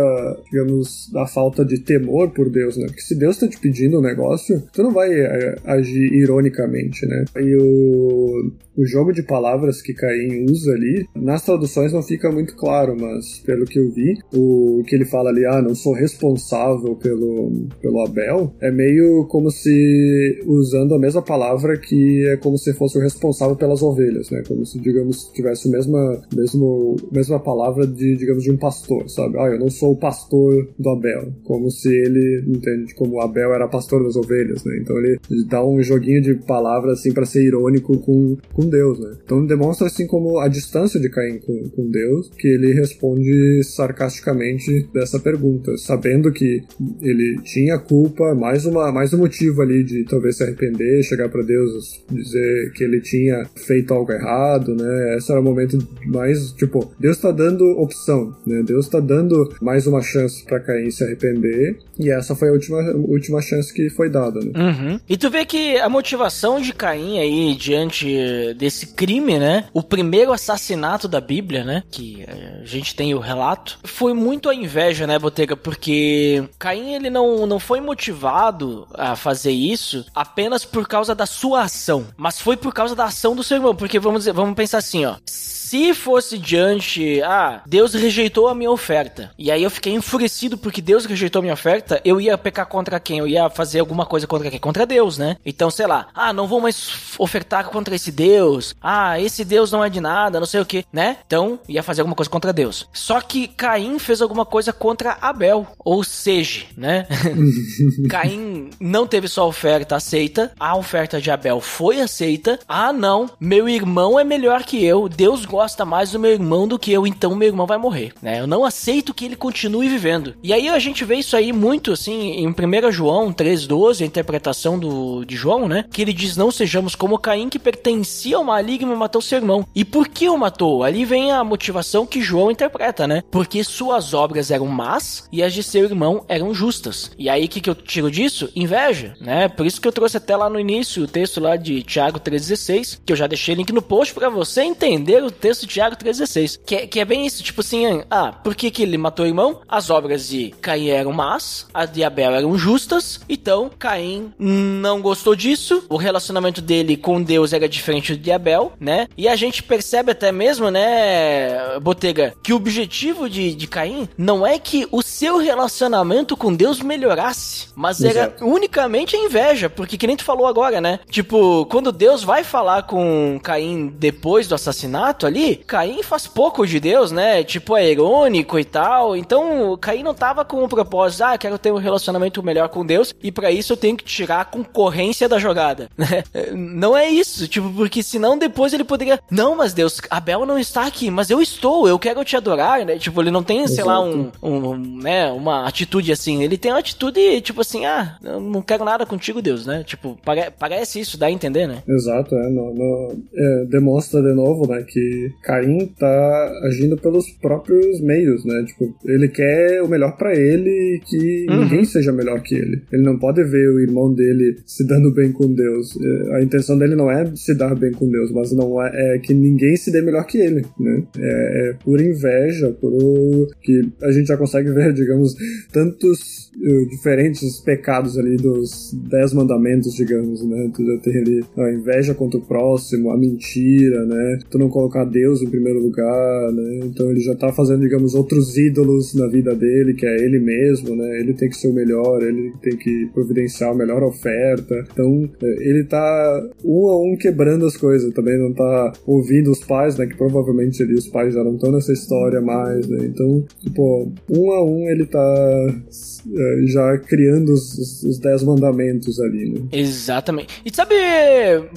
digamos, a falta de temor por Deus, né? Porque se Deus tá te pedindo um negócio, tu não vai é, agir ironicamente, né? E o, o jogo de palavras que Caim usa ali, nas traduções não fica muito claro, mas pelo que eu vi, o que ele fala ali, ah, não sou responsável pelo, pelo Abel, é meio como se usando a mesma palavra que é como se fosse o responsável pelas ovelhas, né? Como se, digamos, tivesse a mesma, mesmo, mesma palavra de, digamos, de um pastor, sabe? Ah, eu não sou o pastor do Abel. Como se ele, entende, como Abel era pastor das ovelhas, né? Então ele, ele dá um joguinho de palavras assim para ser irônico com, com Deus, né? Então demonstra assim como a distância de Caim com, com Deus, que ele responde sarcasticamente dessa pergunta, sabendo que ele tinha culpa, mais uma mais um motivo ali de talvez se arrepender, chegar para Deus dizer que ele tinha feito algo errado, né? Esse era o momento mais, tipo, Deus tá dando opção, né? Deus tá dando mais uma chance para Caim se arrepender, e essa foi a última última chance que foi dada, né? Uhum. E tu vê que a motivação de Caim aí diante desse crime, né? O primeiro assassinato da Bíblia, né? Que que a gente tem o relato, foi muito a inveja, né, Botega? Porque Caim, ele não, não foi motivado a fazer isso apenas por causa da sua ação, mas foi por causa da ação do seu irmão. Porque vamos, dizer, vamos pensar assim, ó se fosse diante, ah, Deus rejeitou a minha oferta, e aí eu fiquei enfurecido porque Deus rejeitou a minha oferta, eu ia pecar contra quem? Eu ia fazer alguma coisa contra quem? Contra Deus, né? Então, sei lá, ah, não vou mais ofertar contra esse Deus, ah, esse Deus não é de nada, não sei o que, né? Então, ia fazer alguma coisa contra Deus. Só que Caim fez alguma coisa contra Abel, ou seja, né? *laughs* Caim não teve sua oferta aceita, a oferta de Abel foi aceita. Ah, não, meu irmão é melhor que eu, Deus gosta gosta mais do meu irmão do que eu, então meu irmão vai morrer, né? Eu não aceito que ele continue vivendo. E aí a gente vê isso aí muito assim em 1 João 3:12, a interpretação do de João, né? Que ele diz: "Não sejamos como Caim que pertencia ao maligno e matou seu irmão". E por que o matou? Ali vem a motivação que João interpreta, né? Porque suas obras eram más e as de seu irmão eram justas. E aí o que, que eu tiro disso? Inveja, né? Por isso que eu trouxe até lá no início o texto lá de Tiago 3,16, que eu já deixei link no post para você entender o texto texto de Tiago 3,16. Que, é, que é bem isso, tipo assim, ah, por que, que ele matou o irmão? As obras de Caim eram más, as de Abel eram justas, então Caim não gostou disso, o relacionamento dele com Deus era diferente do de Abel, né? E a gente percebe até mesmo, né, Botega, que o objetivo de, de Caim não é que o seu relacionamento com Deus melhorasse, mas Exato. era unicamente a inveja, porque que nem tu falou agora, né? Tipo, quando Deus vai falar com Caim depois do assassinato ali, ali, Caim faz pouco de Deus, né? Tipo, é irônico e tal. Então, Caim não tava com o propósito, ah, quero ter um relacionamento melhor com Deus e para isso eu tenho que tirar a concorrência da jogada, *laughs* né? Não é isso, tipo, porque senão depois ele poderia, não, mas Deus, Abel não está aqui, mas eu estou, eu quero te adorar, né? Tipo, ele não tem, sei lá, um, um, né, uma atitude assim. Ele tem uma atitude, tipo assim, ah, eu não quero nada contigo, Deus, né? Tipo, pare parece isso, dá a entender, né? Exato, é, no, no, é demonstra de novo, né, que Caim tá agindo pelos próprios meios, né? Tipo, ele quer o melhor para ele e que uhum. ninguém seja melhor que ele. Ele não pode ver o irmão dele se dando bem com Deus. É, a intenção dele não é se dar bem com Deus, mas não é, é que ninguém se dê melhor que ele, né? É, é por inveja, por que a gente já consegue ver, *laughs* digamos, tantos uh, diferentes pecados ali dos dez mandamentos, digamos, né? Tu já tem ali a inveja contra o próximo, a mentira, né? Tu não colocar Deus em primeiro lugar, né? Então ele já tá fazendo, digamos, outros ídolos na vida dele, que é ele mesmo, né? Ele tem que ser o melhor, ele tem que providenciar a melhor oferta. Então é, ele tá um a um quebrando as coisas, também não tá ouvindo os pais, né? Que provavelmente ali os pais já não estão nessa história mais, né? Então, tipo, um a um ele tá é, já criando os, os dez mandamentos ali, né? Exatamente. E sabe,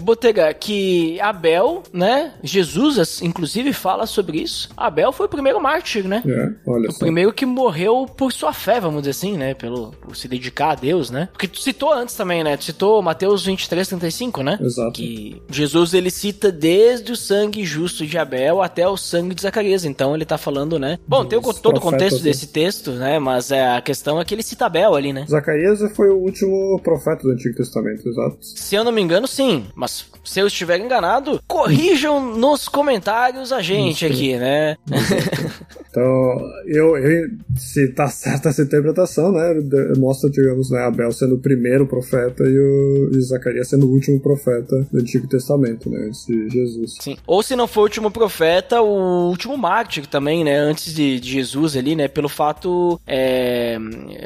Botega, que Abel, né? Jesus, inclusive, fala sobre isso. Abel foi o primeiro mártir, né? É, olha o só. primeiro que morreu por sua fé, vamos dizer assim, né? Pelo, por se dedicar a Deus, né? Porque tu citou antes também, né? Tu citou Mateus 23, 35, né? Exato. Que Jesus, ele cita desde o sangue justo de Abel até o sangue de Zacarias. Então, ele tá falando, né? Bom, tem o, todo o contexto né? desse texto, né? Mas é, a questão é que ele cita Abel ali, né? Zacarias foi o último profeta do Antigo Testamento, exato. Se eu não me engano, sim. Mas se eu estiver enganado, corrijam nos comentários a gente aqui, né? *laughs* então, eu, eu, se tá certa essa interpretação, né? Mostra, digamos, né, Abel sendo o primeiro profeta e o e Zacarias sendo o último profeta do Antigo Testamento, né? Esse Jesus. Sim. Ou se não for o último profeta, o último mártir também, né? Antes de, de Jesus ali, né? Pelo fato. É...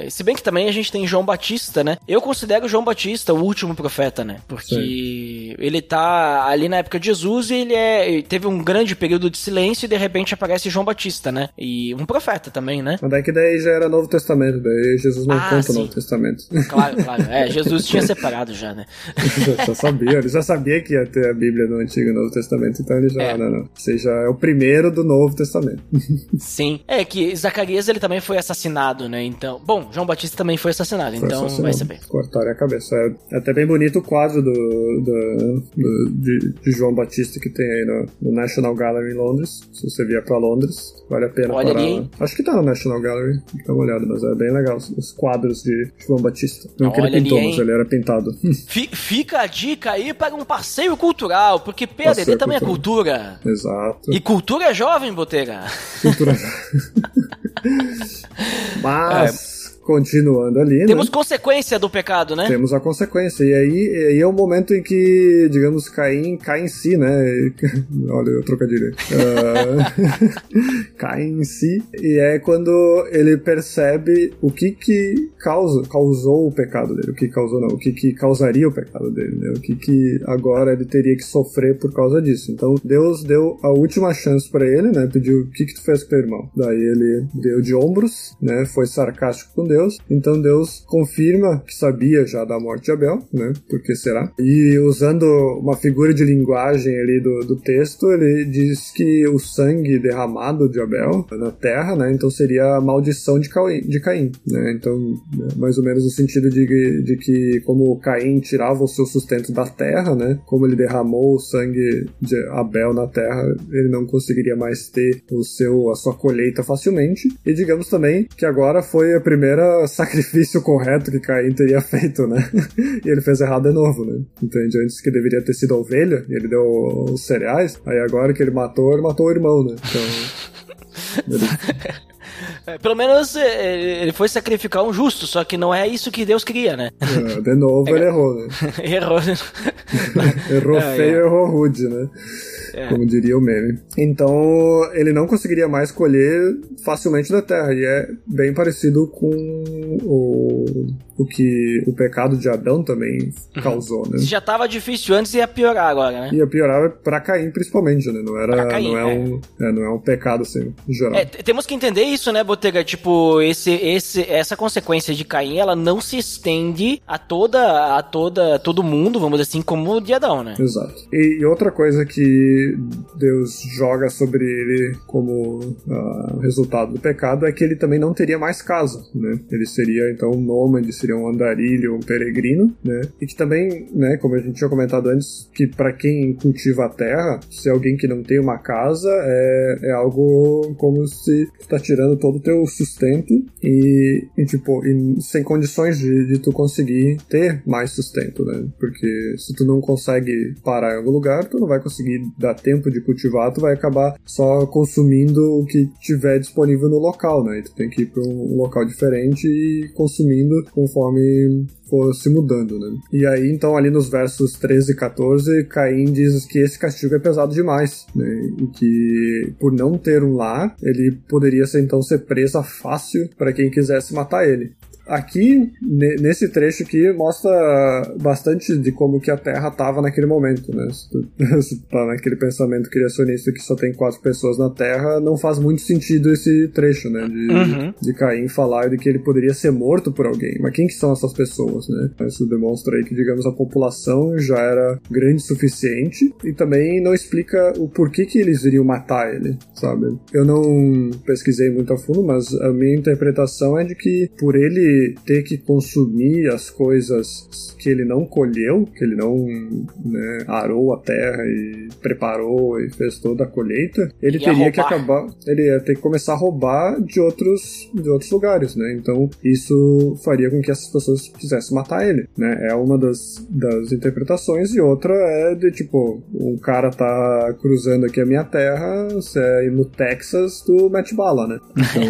Se bem que também a gente tem João Batista, né? Eu considero João Batista o último profeta, né? Porque Sim. ele tá ali na época de Jesus e ele é teve um grande período de silêncio e de repente aparece João Batista, né? E um profeta também, né? Mas que daí já era Novo Testamento, daí Jesus não ah, conta o Novo Testamento. Claro, *laughs* claro. É, Jesus tinha separado já, né? *laughs* já, sabia, ele já sabia que ia ter a Bíblia no Antigo e Novo Testamento, então ele já, é. não, não. Você já é o primeiro do Novo Testamento. *laughs* Sim. É que Zacarias ele também foi assassinado, né? Então, bom, João Batista também foi assassinado, foi então assassinado. vai saber. Cortaram a cabeça. É até bem bonito o quadro do, do de, de João Batista que tem aí no, no, National Gallery em Londres. Se você vier pra Londres, vale a pena Olha parar. ali. Acho que tá no National Gallery, tem que dar uma olhada, mas é bem legal os quadros de João Batista. Não que ele pintou, ali, mas hein? ele era pintado. *laughs* Fi- Fica a dica aí para um passeio cultural, porque PADD Passeio também é cultural. cultura. Exato. E cultura é jovem, Botega. Cultura. *laughs* *laughs* mas, continuando ali, né? Temos consequência do pecado, né? Temos a consequência. E aí, aí é o momento em que, digamos, Caim cai em si, né? *laughs* Olha o trocadilho. Ah, *laughs* cai em si. E é quando ele percebe o que que causa, causou o pecado dele. O que causou, não. O que que causaria o pecado dele, né? O que que agora ele teria que sofrer por causa disso. Então, Deus deu a última chance pra ele, né? Pediu, o que que tu fez com teu irmão? Daí ele deu de ombros, né? Foi sarcástico com Deus. Então Deus confirma que sabia já da morte de Abel, né? Por que será? E usando uma figura de linguagem ali do, do texto, ele diz que o sangue derramado de Abel na terra, né? Então seria a maldição de Caim, de Caim né? Então, né, mais ou menos no sentido de, de que como Caim tirava o seu sustento da terra, né? Como ele derramou o sangue de Abel na terra, ele não conseguiria mais ter o seu a sua colheita facilmente. E digamos também que agora foi a primeira sacrifício correto que Caim teria feito, né? *laughs* e ele fez errado de novo, né? Entende? Antes que deveria ter sido a ovelha, ele deu os cereais, aí agora que ele matou, ele matou o irmão, né? Então, *laughs* Pelo menos é, ele foi sacrificar um justo, só que não é isso que Deus queria, né? é, de novo ele errou, né? *laughs* Errou. *laughs* Errou É, feio, é. errou rude, né? É. Como diria o meme. Então, ele não conseguiria mais colher facilmente da terra. E é bem parecido com o, o que o pecado de Adão também causou, né? Já tava difícil antes, ia piorar agora, né? Ia piorar pra Caim, principalmente, né? Não, era, Caim, não, é é. Um, é, não é um pecado, assim, geral. É, temos que entender isso, né, Botega? Tipo, esse, esse, essa consequência de Caim, ela não se estende a toda, a toda, todo mundo, vamos dizer assim, como o de Adão, né? Exato. E, e outra coisa que Deus joga sobre ele como ah, resultado do pecado é que ele também não teria mais casa, né? Ele seria então um nômade, seria um andarilho, um peregrino, né? E que também, né, como a gente tinha comentado antes, que para quem cultiva a terra, ser alguém que não tem uma casa é, é algo como se tu tá tirando todo o teu sustento e, e, tipo, e sem condições de, de tu conseguir ter mais sustento, né? Porque se tu não consegue parar em algum lugar, tu não vai conseguir dar tempo de cultivar, tu vai acabar só consumindo o que tiver disponível no local, né? E tu tem que ir para um local diferente e consumindo conforme se mudando, né? E aí, então, ali nos versos 13 e 14, Caim diz que esse castigo é pesado demais, né? E que por não ter um lar, ele poderia então ser presa fácil para quem quisesse matar ele. Aqui, ne- nesse trecho aqui, mostra bastante de como que a Terra estava naquele momento, né? Se tu, *laughs* se tu tá naquele pensamento criacionista que só tem quatro pessoas na Terra, não faz muito sentido esse trecho, né? De, Uhum. de Caim falar de que ele poderia ser morto por alguém. Mas quem que são essas pessoas, né? Isso demonstra aí que, digamos, a população já era grande o suficiente e também não explica o porquê que eles iriam matar ele, sabe? Eu não pesquisei muito a fundo, mas a minha interpretação é de que por ele ter que consumir as coisas que ele não colheu, que ele não né, arou a terra e preparou e fez toda a colheita, ele Ia teria que roubar. acabar, ele ia ter que começar a roubar de outros, de outros lugares, né? Então isso faria com que essas pessoas quisessem matar ele, né? É uma das, das interpretações e outra é de tipo, um cara tá cruzando aqui a minha terra, você é no Texas, tu mete bala, né? Então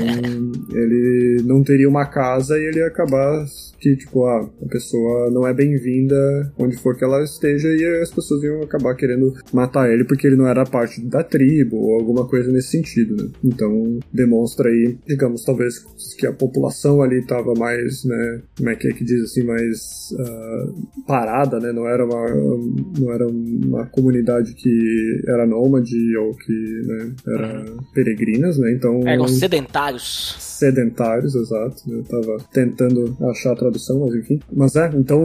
*laughs* ele não teria uma casa e ele acabar que, tipo, ah, a pessoa não é bem-vinda onde for que ela esteja e as pessoas iam acabar querendo matar ele porque ele não era parte da tribo ou alguma coisa nesse sentido, né? Então, demonstra aí, digamos, talvez que a população ali tava mais, né, como é que é que diz assim, mais ah, parada, né? Não era uma, não era uma comunidade que era nômade ou que, né, era peregrinas, né? Então, Eram sedentários. sedentários, exato. Né? Tava tentando achar a tradução, mas enfim. Mas é, então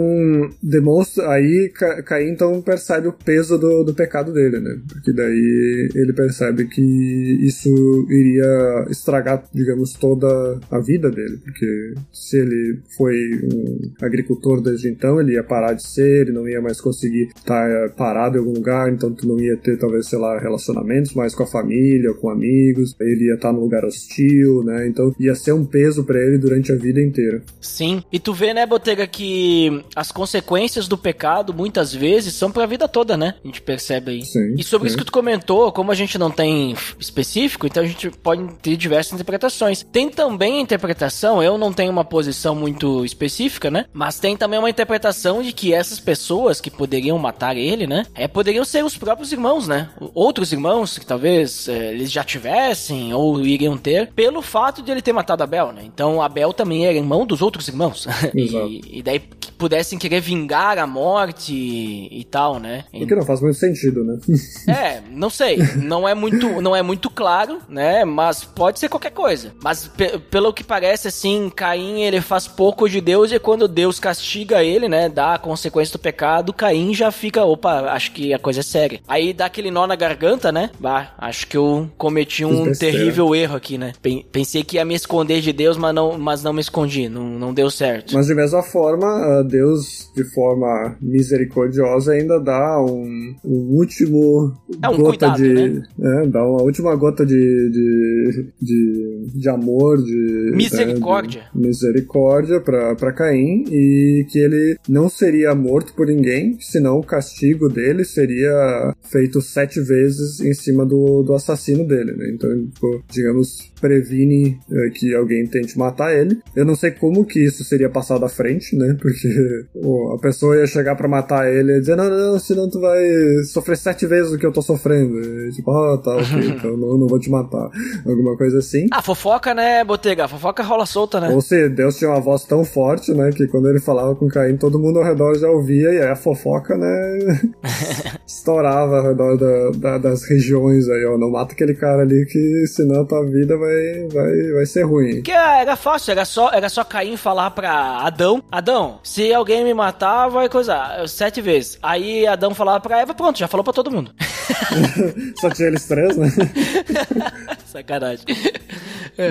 demonstra. Aí Ca Caim então percebe o peso do, do pecado dele, né? Porque daí ele percebe que isso iria estragar, digamos, toda a vida dele. Porque se ele foi um agricultor desde então, ele ia parar de ser, ele não ia mais conseguir estar parado em algum lugar, então tu não ia ter, talvez, sei lá, relacionamentos mais com a família, com amigos, ele ia estar num lugar hostil, né? Então ia ser um peso para ele durante a vida inteira. Sim. E tu vê, né, Botega, que as consequências do pecado muitas vezes são pra vida toda, né? A gente percebe aí. Sim, e sobre sim. isso que tu comentou, como a gente não tem específico, então a gente pode ter diversas interpretações. Tem também a interpretação, eu não tenho uma posição muito específica, né? Mas tem também uma interpretação de que essas pessoas que poderiam matar ele, né? É, poderiam ser os próprios irmãos, né? Outros irmãos que talvez é, eles já tivessem ou iriam ter, pelo fato de ele ter matado Abel, né? Então Abel também era irmão dos outros irmãos. *laughs* *laughs* Exato. e, e daí pudessem querer vingar a morte e, e tal, né? O que não faz muito sentido, né? *laughs* É, não sei. Não é muito, não é muito claro, né? Mas pode ser qualquer coisa. Mas pe- pelo que parece, assim, Caim ele faz pouco de Deus e quando Deus castiga ele, né? Dá a consequência do pecado, Caim já fica, opa, acho que a coisa é séria. Aí dá aquele nó na garganta, né? Bah, acho que eu cometi um terrível erro aqui, né? Pen- Pensei que ia me esconder de Deus, mas não, mas não me escondi. Não, não deu certo. Mas de mesma forma, ah, Deus, de forma misericordiosa, ainda dá um, um último É um gota cuidado, de. né? É, dá uma última gota de. de, de, de amor, de. Misericórdia. né, de misericórdia pra, pra Caim, e que ele não seria morto por ninguém, senão o castigo dele seria feito sete vezes em cima do, do assassino dele, né? Então, tipo, digamos, previne eh, que alguém tente matar ele. Eu não sei como que isso seria passado à frente, né? *laughs* Porque pô, a pessoa ia chegar pra matar ele e dizer, não, não, não, senão tu vai sofrer sete vezes o que eu tô sofrendo. E, tipo, ah, tá, ok, *laughs* então não, não vou te matar. Alguma coisa assim. Ah, fofoca, né, Botega? Fofoca rola solta, né? Ou se Deus tinha uma voz tão forte, né, que quando ele falava com Caim, todo mundo ao redor já ouvia, e aí a fofoca, né, *laughs* estourava ao redor da- da- das regiões aí, ó, não mata aquele cara ali que senão a tua vida vai, vai, vai ser ruim. Porque era fácil, era só, era só Caim falar pra Adão: Adão, se alguém me matar, vai coisar sete vezes. Aí Adão falava pra Eva: Pronto, já falou pra todo mundo. *laughs* Só tinha eles três, né? *laughs* Sacanagem.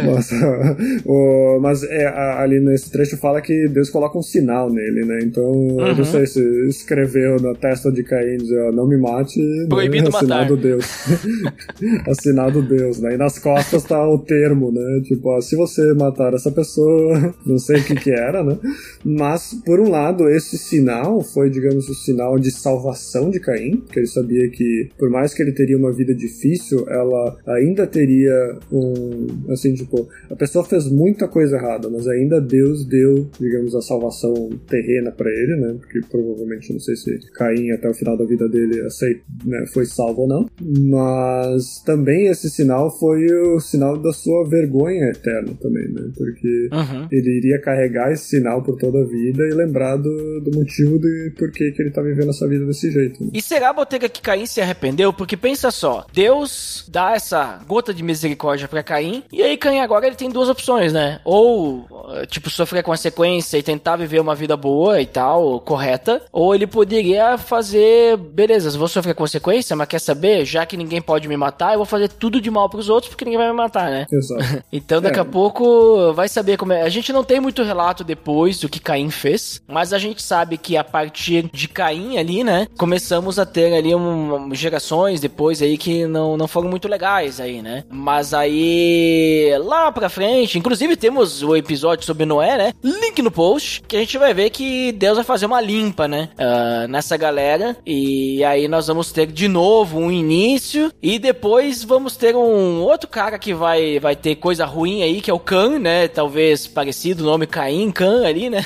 Nossa, *laughs* o- mas é, a- ali nesse trecho fala que Deus coloca um sinal nele, né? Então, eu Uhum. não sei se escreveu na testa de Caim, dizer, não me mate, né? Proibido matar. assinado Deus. *laughs* assinado Deus, né? E nas costas tá o termo, né? Tipo, ó, se você matar essa pessoa, *laughs* não sei o que que era, né? Mas, por um lado, esse sinal foi, digamos, o sinal de salvação de Caim, que ele sabia que, por mais que ele teria uma vida difícil, ela ainda teria um, assim, tipo, a pessoa fez muita coisa errada, mas ainda Deus deu, digamos, a salvação terrena pra ele, né? Porque provavelmente, não sei se Caim até o final da vida dele aceit, né, foi salvo ou não, mas também esse sinal foi o sinal da sua vergonha eterna também, né? Porque Uhum. ele iria carregar esse sinal por toda a vida e lembrar do, do motivo de por que, que ele tá vivendo essa vida desse jeito. né? E será, Botega, que Caim se arrependeu? Porque pensa só, Deus dá essa gota de misericórdia pra Caim, e aí Caim agora ele tem duas opções, né? Ou, eh, tipo, sofrer consequência e tentar viver uma vida boa e tal, correta, ou ele poderia fazer, beleza, vou sofrer consequência, mas quer saber? Já que ninguém pode me matar, eu vou fazer tudo de mal pros outros porque ninguém vai me matar, né? Exato. *laughs* Então daqui É. a pouco vai saber como é. A gente não tem muito relato depois do que Caim fez, mas a gente sabe que a partir de Caim ali, né, começamos a ter ali um- gerações depois aí que não, não foram muito legais aí, né? Mas aí lá pra frente, inclusive temos o episódio sobre Noé, né? Link no post, que a gente vai ver que Deus vai fazer uma limpa, né? ah, nessa galera. E aí nós vamos ter de novo um início e depois vamos ter um outro cara que vai, vai ter coisa ruim aí, que é o Can, né? Talvez parecido o nome Caim, Can ali, né?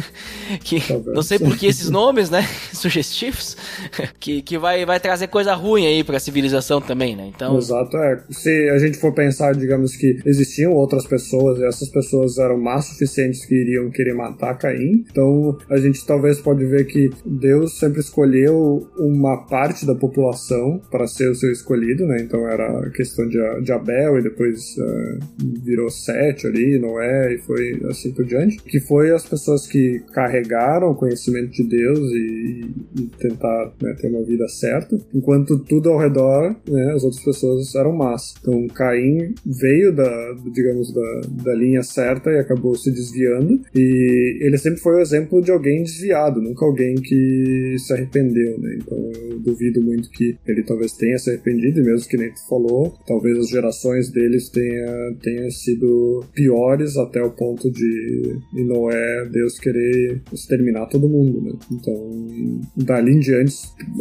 *laughs* que não sei por que esses nomes, né? *laughs* Sugestivos. *laughs* que que vai, vai trazer coisa ruim aí pra civilização também, né? Então, Exato, é. Se a gente for pensar, digamos que existiam outras pessoas e essas pessoas eram más suficientes que iriam querer matar Caim. Então a gente talvez pode ver que Deus sempre escolheu uma parte da população para ser o seu escolhido, né? Então era a questão de, de Abel e depois uh, virou Sete ali, Noé e foi assim por diante, que foi as pessoas que carregaram o conhecimento de Deus e, e tentar né, ter uma vida certa, enquanto tudo ao redor, né, as outras pessoas eram más. Então Caim veio da, digamos, da, da linha certa e acabou se desviando, e ele sempre foi o exemplo de alguém desviado, nunca alguém que se arrependeu, né? Então eu duvido muito que ele talvez tenha se arrependido, e mesmo que nem tu falou, talvez as gerações deles tenha, tenha sido piores até o ponto de e Noé, Deus querer exterminar todo mundo, né? Então, dali em diante,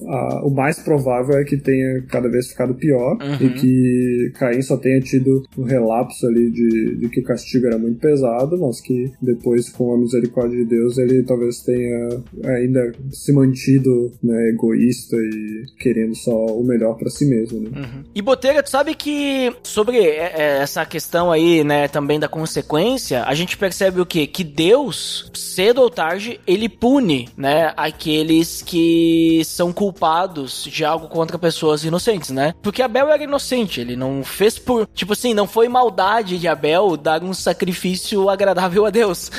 a, o mais provável é que tenha cada vez ficado pior uhum. e que Caim só tenha tido um relapso ali de, de que o castigo era muito pesado, mas que depois, com a misericórdia de Deus, ele talvez tenha ainda se mantido né, egoísta e querendo só o melhor para si mesmo, né? Uhum. E Botega, tu sabe que sobre é, é, essa questão aí, né, também da consequência, a gente percebe o quê? Que Deus, cedo ou tarde, ele pune, né, aqueles que são culpados de algo contra pessoas inocentes, né? Porque Abel era inocente, ele não fez por, tipo assim, não foi maldade de Abel dar um sacrifício agradável a Deus.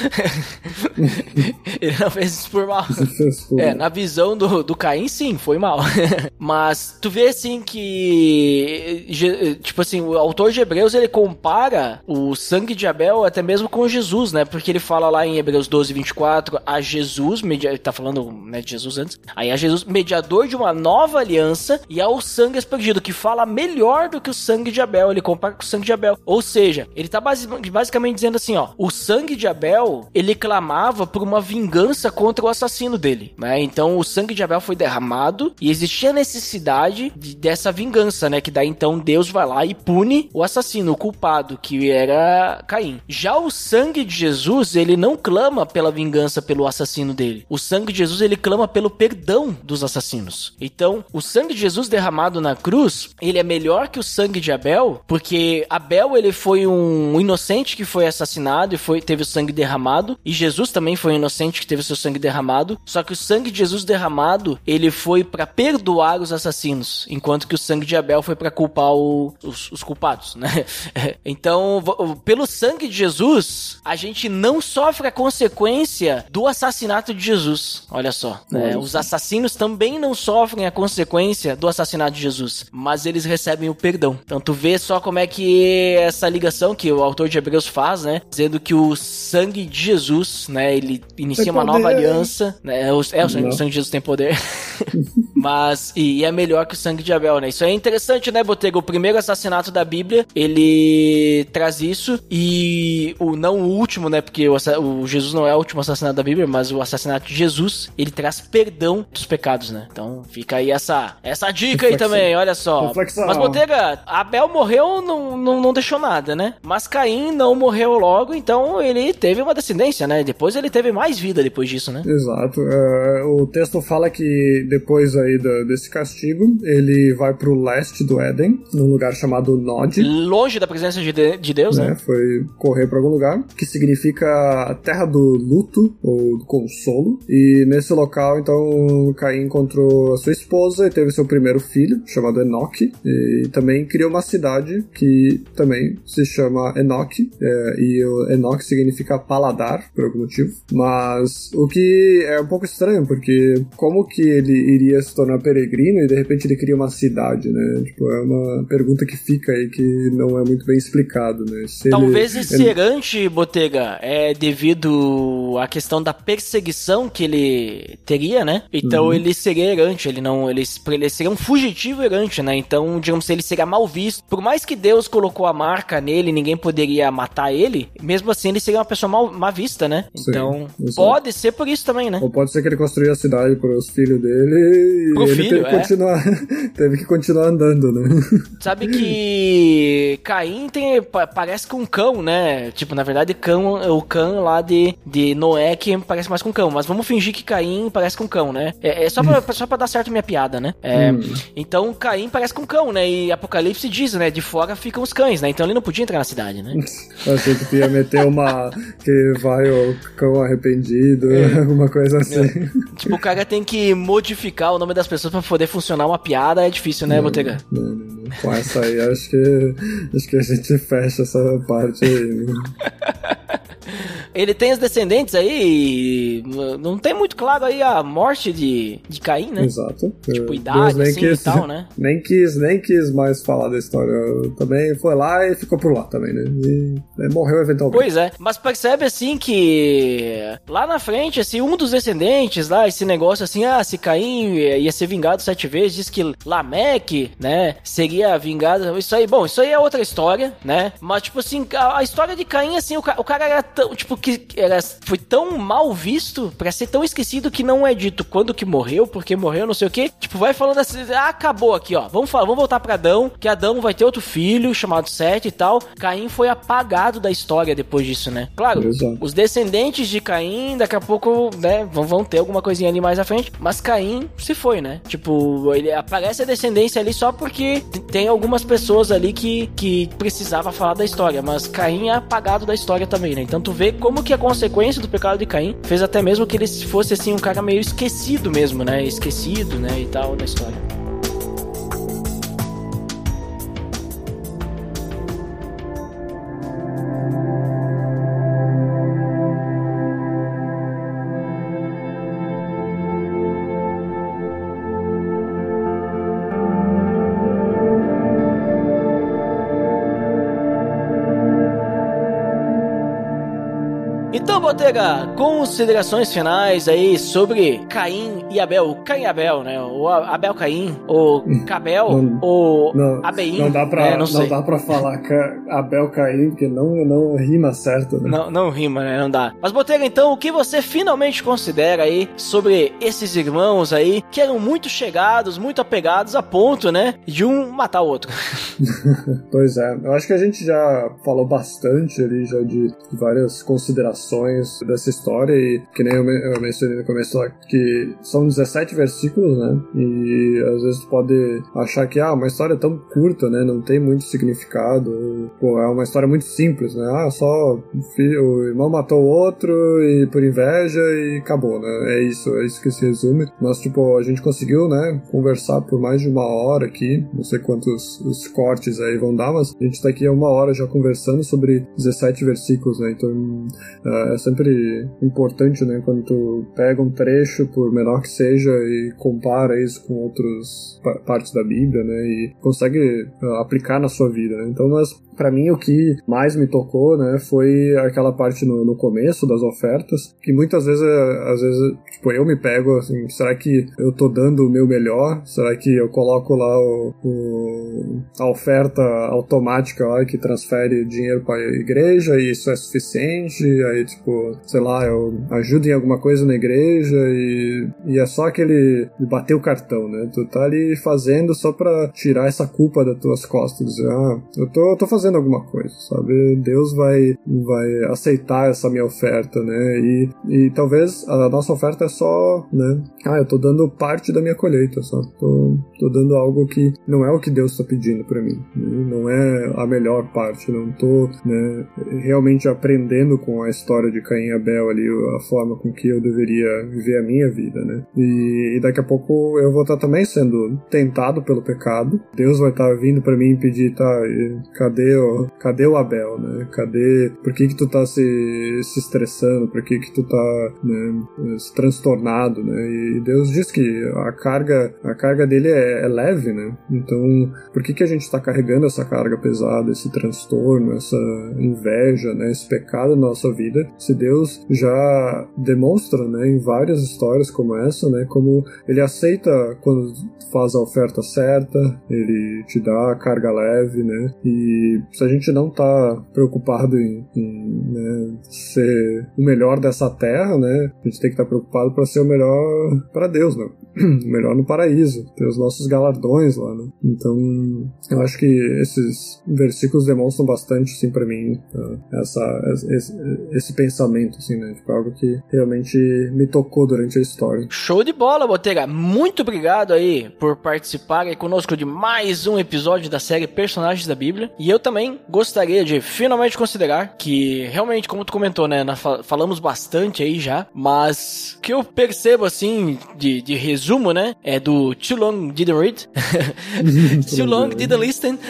*laughs* ele não fez isso por mal. é, na visão do, do Caim, sim, foi mal. *laughs* Mas tu vê assim que, tipo assim, o autor de Hebreus ele compara o sangue de Abel até mesmo com Jesus, né? Porque ele fala lá em Hebreus 12, 24, a Jesus, media, tá falando né, de Jesus antes, aí a Jesus, mediador de uma nova aliança, e ao sangue aspergido, que fala melhor do que o sangue de Abel, ele compara com o sangue de Abel. Ou seja, ele tá basicamente dizendo assim, ó, o sangue de Abel, ele clamava por uma vingança contra o assassino dele, né? Então o sangue de Abel foi derramado e existia necessidade de, dessa vingança, né? Que daí então Deus vai lá e pune o assassino, o culpado, que era Caim. Já o sangue de Jesus, ele não clama pela vingança pelo assassino dele. O sangue de Jesus ele clama pelo perdão dos assassinos. Então, o sangue de Jesus derramado na cruz, ele é melhor que o sangue de Abel, porque Abel ele foi um inocente que foi assassinado e foi teve o sangue derramado, e Jesus também foi um inocente que teve seu sangue derramado. Só que o sangue de Jesus derramado, ele foi para perdoar os assassinos, enquanto que o sangue de Abel foi para culpar o, os, os culpados, né? *laughs* Então, pelo sangue de Jesus, a gente não sofre a consequência do assassinato de Jesus. Olha só. Né? Os assassinos também não sofrem a consequência do assassinato de Jesus, mas eles recebem o perdão. Então tu vê só como é que essa ligação que o autor de Hebreus faz, né? Dizendo que o sangue de Jesus, né? Ele inicia uma nova aliança. Né? O, é, o sangue, o sangue de Jesus tem poder. *laughs* *laughs* mas, e, é melhor que o sangue de Abel, né? Isso é interessante, né, Botega? O primeiro assassinato da Bíblia, ele traz isso e o não o último, né? Porque o, o, Jesus não é o último assassinato da Bíblia, mas o assassinato de Jesus, ele traz perdão dos pecados, né? Então fica aí essa, essa dica Reflexão. aí também, olha só. Reflexão. Mas, Botega, Abel morreu, não, não, não deixou nada, né? Mas Caim não morreu logo, então ele teve uma descendência, né? Depois ele teve mais vida depois disso, né? Exato. Uh, o texto fala que depois aí do, desse castigo, ele vai pro leste do Éden, num lugar chamado Nod. Longe da presença de, de Deus, né? né? Foi correr para algum lugar, que significa terra do luto ou do consolo. E nesse local, então, Caim encontrou a sua esposa e teve seu primeiro filho, chamado Enoque. E também criou uma cidade que também se chama Enoque. É, e o Enoque significa paladar, por algum motivo. Mas o que é um pouco estranho, porque como que ele iria se tornar peregrino e de repente ele cria uma cidade, né? Tipo, é uma pergunta que fica aí que não é muito bem explicado, né? Se Talvez ele, esse ele... errante, Botega, é devido à questão da perseguição que ele teria, né? Então uhum. ele seria errante, ele não. Ele, ele seria um fugitivo errante, né? Então, digamos, ele seria mal visto. Por mais que Deus colocou a marca nele, ninguém poderia matar ele, mesmo assim ele seria uma pessoa mal, mal vista, né? Então, Sim, pode ser por isso também, né? Ou pode ser que ele construiu a cidade para os filhos dele e Pro ele filho, teve que, é. continuar, *laughs* teve que continuar andando, né? *laughs* Sabe que Caim tem, pa- parece com um cão, né? Tipo, na verdade, cão, o cão lá de, de Noé que parece mais com um cão. Mas vamos fingir que Caim parece com um cão, né? É, é só, pra, *laughs* só pra dar certo a minha piada, né? É, Então Caim parece com um cão, né? E Apocalipse diz, né? De fora ficam os cães, né? Então ele não podia entrar na cidade, né? Eu achei que tu ia meter uma. que vai o cão arrependido, É. alguma coisa assim. tipo, o cara tem que modificar o nome das pessoas pra poder funcionar uma piada. É difícil, né, Botega? Não, não, não. Com essa aí, acho que. Acho que a gente fecha essa parte aí. né? *laughs* Ele tem os descendentes aí não tem muito claro aí a morte de, de Caim, né? Exato. Tipo, Deus idade, nem assim, quis, e tal, né? Nem quis, nem quis mais falar da história. Também foi lá e ficou por lá também, né? E é, morreu eventualmente. Pois é, mas percebe assim que lá na frente, assim, um dos descendentes lá, esse negócio assim, ah, se Caim ia ser vingado sete vezes, diz que Lameque, né, seria vingado, isso aí, bom, isso aí é outra história, né, mas tipo assim, a, a história de Caim, assim, o, o cara era tão, tipo, que era, foi tão mal visto, pra ser tão esquecido que não é dito quando que morreu, porque morreu, não sei o que, tipo, vai falando assim, ah, acabou aqui, ó, vamos falar, vamos voltar pra Adão, que Adão vai ter outro filho chamado Sete e tal, Caim foi apagado da história depois disso, né? Claro, Exato. os descendentes de Caim, daqui a pouco, né, vão, vão ter alguma coisinha ali mais à frente, mas Caim se foi, né? Tipo, ele aparece a descendência ali só porque tem algumas pessoas ali que, que precisava falar da história, mas Caim é apagado da história também, né? Então tu vê como que a consequência do pecado de Caim fez até mesmo que ele fosse assim um cara meio esquecido mesmo, né? Esquecido, né, e tal na história. Então, Botega, considerações finais aí sobre Caim e Abel. Caim e Abel, né? O A- Abel Caim, ou Cabel, Não- ou Não, Abeim. não dá pra, né? não não dá pra falar Ca- Abel Caim, porque não, não rima certo, né? Não, não rima, né? Não dá. Mas, Botega, então, o que você finalmente considera aí sobre esses irmãos aí que eram muito chegados, muito apegados a ponto, né? De um matar o outro. *laughs* Pois é, eu acho que a gente já falou bastante ali já de várias considerações dessa história e que nem eu, eu mencionei no começo que são 17 versículos, né? E às vezes pode achar que ah, uma história tão curta, né? Não tem muito significado. ou, Pô, é uma história muito simples, né? Ah, só o, o irmão matou o outro e por inveja e acabou, né? É isso, é isso que se resume. Mas tipo, a gente conseguiu, né, conversar por mais de uma hora aqui, não sei quantos os cortes aí vão dar, mas a gente tá aqui há uma hora já conversando sobre 17 versículos, né? Então é é sempre importante, né, quando tu pega um trecho, por menor que seja, e compara isso com outras pa- partes da Bíblia, né, e consegue ah, aplicar na sua vida, né? Então, mas Pra mim, o que mais me tocou, né, foi aquela parte no, no começo das ofertas, que muitas vezes, é, às vezes, tipo, eu me pego assim, será que eu tô dando o meu melhor? Será que eu coloco lá o, o- a oferta automática lá que transfere dinheiro pra igreja e isso é suficiente? Aí, tipo, sei lá, eu ajudo em alguma coisa na igreja e, e é só aquele bater o cartão, né? Tu tá ali fazendo só pra tirar essa culpa das tuas costas, ah, eu tô, eu tô fazendo alguma coisa, sabe? Deus vai, vai aceitar essa minha oferta, né? E, e talvez a nossa oferta é só, né? Ah, eu tô dando parte da minha colheita, só. Tô, tô dando algo que não é o que Deus tá pedindo pra mim, né? Não é a melhor parte, não tô, né, realmente aprendendo com a história de Caim e Abel ali, a forma com que eu deveria viver a minha vida, né? E, e daqui a pouco eu vou estar também sendo tentado pelo pecado. Deus vai estar vindo pra mim e pedir, tá, cadê o, cadê o Abel, né? Cadê, por que que tu tá se, se estressando? Por que que tu tá, né, se transtornado, né? E Deus diz que a carga, a carga dele é, é leve, né? Então, por que que a gente tá carregando essa carga pesada, esse transtorno, essa inveja, né? Esse pecado na nossa vida? Se Deus já demonstra, né, em várias histórias como essa, né, como ele aceita quando faz a oferta certa, ele te dá a carga leve, né? E se a gente não tá preocupado em, em, né, ser o melhor dessa terra, né? A gente tem que estar preocupado para ser o melhor para Deus, né? *clears throat* melhor no paraíso, ter os nossos galardões lá, né? Então, eu acho que esses versículos demonstram bastante, assim, para mim, uh, essa, esse, esse, pensamento, assim, né? Tipo, algo que realmente me tocou durante a história. Show de bola, Botega! Muito obrigado aí por participar aí conosco de mais um episódio da série Personagens da Bíblia. E eu também gostaria de finalmente considerar que, realmente, como tu comentou, né? falamos bastante aí já, mas que eu percebo, assim, de, de resumo, né? É do Too Long Didn't Read. *laughs* Too Long Didn't Listen. *laughs*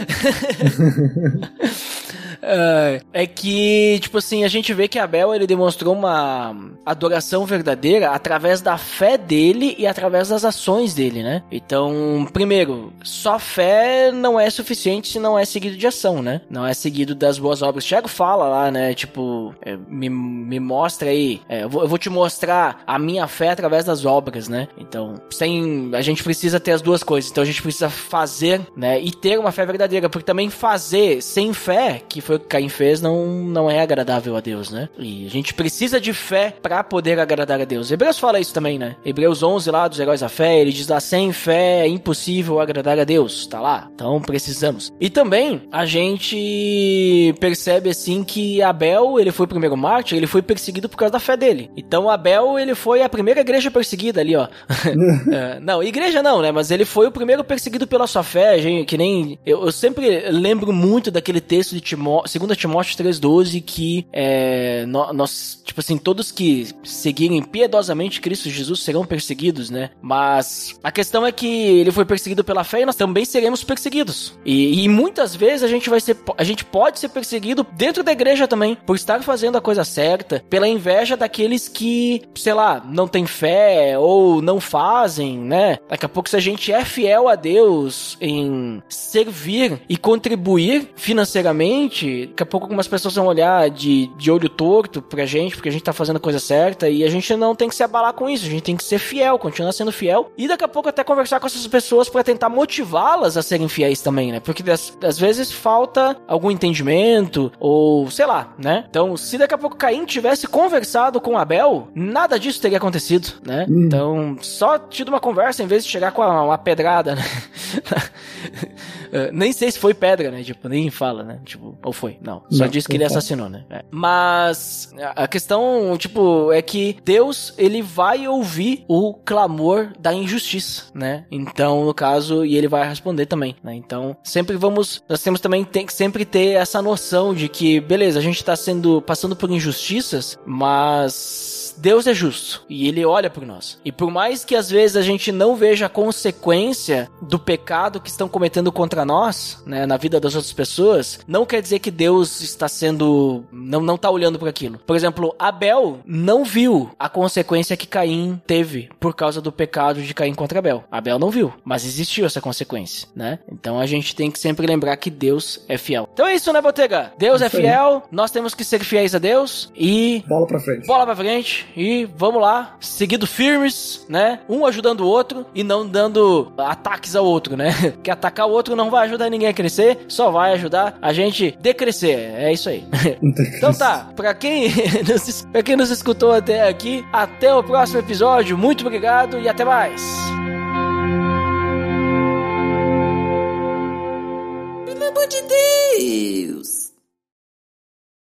Uh, é que, tipo assim, a gente vê que Abel ele demonstrou uma adoração verdadeira através da fé dele e através das ações dele, né? Então, primeiro, só fé não é suficiente se não é seguido de ação, né? Não é seguido das boas obras. Tiago fala lá, né? Tipo, é, me, me mostra aí, é, eu, vou, eu vou te mostrar a minha fé através das obras, né? Então, sem, a gente precisa ter as duas coisas. Então, a gente precisa fazer, né? E ter uma fé verdadeira, porque também fazer sem fé, que foi o que Caim fez, não, não é agradável a Deus, né? E a gente precisa de fé para poder agradar a Deus. Hebreus fala isso também, né? Hebreus 11 lá dos heróis da fé, ele diz lá, sem fé é impossível agradar a Deus, tá lá. Então precisamos. E também a gente percebe assim que Abel, ele foi o primeiro mártir, ele foi perseguido por causa da fé dele. Então Abel, ele foi a primeira igreja perseguida ali, ó. *laughs* é, não, igreja não, né? Mas ele foi o primeiro perseguido pela sua fé, gente, que nem eu, eu sempre lembro muito daquele texto de Timó 2 Timóteo 3,12 que é, nós, tipo assim, todos que seguirem piedosamente Cristo Jesus serão perseguidos, né? Mas a questão é que ele foi perseguido pela fé e nós também seremos perseguidos. E, e muitas vezes a gente vai ser, a gente pode ser perseguido dentro da igreja também, por estar fazendo a coisa certa, pela inveja daqueles que, sei lá, não têm fé ou não fazem, né? Daqui a pouco, se a gente é fiel a Deus em servir e contribuir financeiramente, daqui a pouco algumas pessoas vão olhar de, de olho torto pra gente, porque a gente tá fazendo a coisa certa, e a gente não tem que se abalar com isso, a gente tem que ser fiel, continuar sendo fiel, e daqui a pouco até conversar com essas pessoas para tentar motivá-las a serem fiéis também, né? Porque às vezes falta algum entendimento, ou sei lá, né? Então, se daqui a pouco Caim tivesse conversado com Abel, nada disso teria acontecido, né? Hum. Então, só tido uma conversa em vez de chegar com uma, uma pedrada, né? *laughs* uh, nem sei se foi pedra, né? Tipo, nem fala, né? Tipo, ou foi? Não. Só não, disse que ele assassinou, né? É. Mas a questão, tipo, é que Deus, ele vai ouvir o clamor da injustiça, né? Então, no caso, e ele vai responder também, né? Então, sempre vamos, nós temos também tem que sempre ter essa noção de que, beleza, a gente tá sendo passando por injustiças, mas Deus é justo e ele olha por nós. E por mais que às vezes a gente não veja a consequência do pecado que estão cometendo contra nós, né, na vida das outras pessoas, não quer dizer que Deus está sendo não não tá olhando por aquilo. Por exemplo, Abel não viu a consequência que Caim teve por causa do pecado de Caim contra Abel. Abel não viu, mas existiu essa consequência, né? Então a gente tem que sempre lembrar que Deus é fiel. Então é isso, né, Botega? Deus é fiel, nós temos que ser fiéis a Deus e bola para frente. Bola para frente e vamos lá, seguindo firmes, né? Um ajudando o outro e não dando ataques ao outro, né? *laughs* Que atacar o outro não vai ajudar ninguém a crescer, só vai ajudar a gente decrescer. É isso aí. *laughs* então tá, pra quem, *laughs* nos, pra quem nos escutou até aqui, até o próximo episódio. Muito obrigado e até mais. Pelo amor de Deus!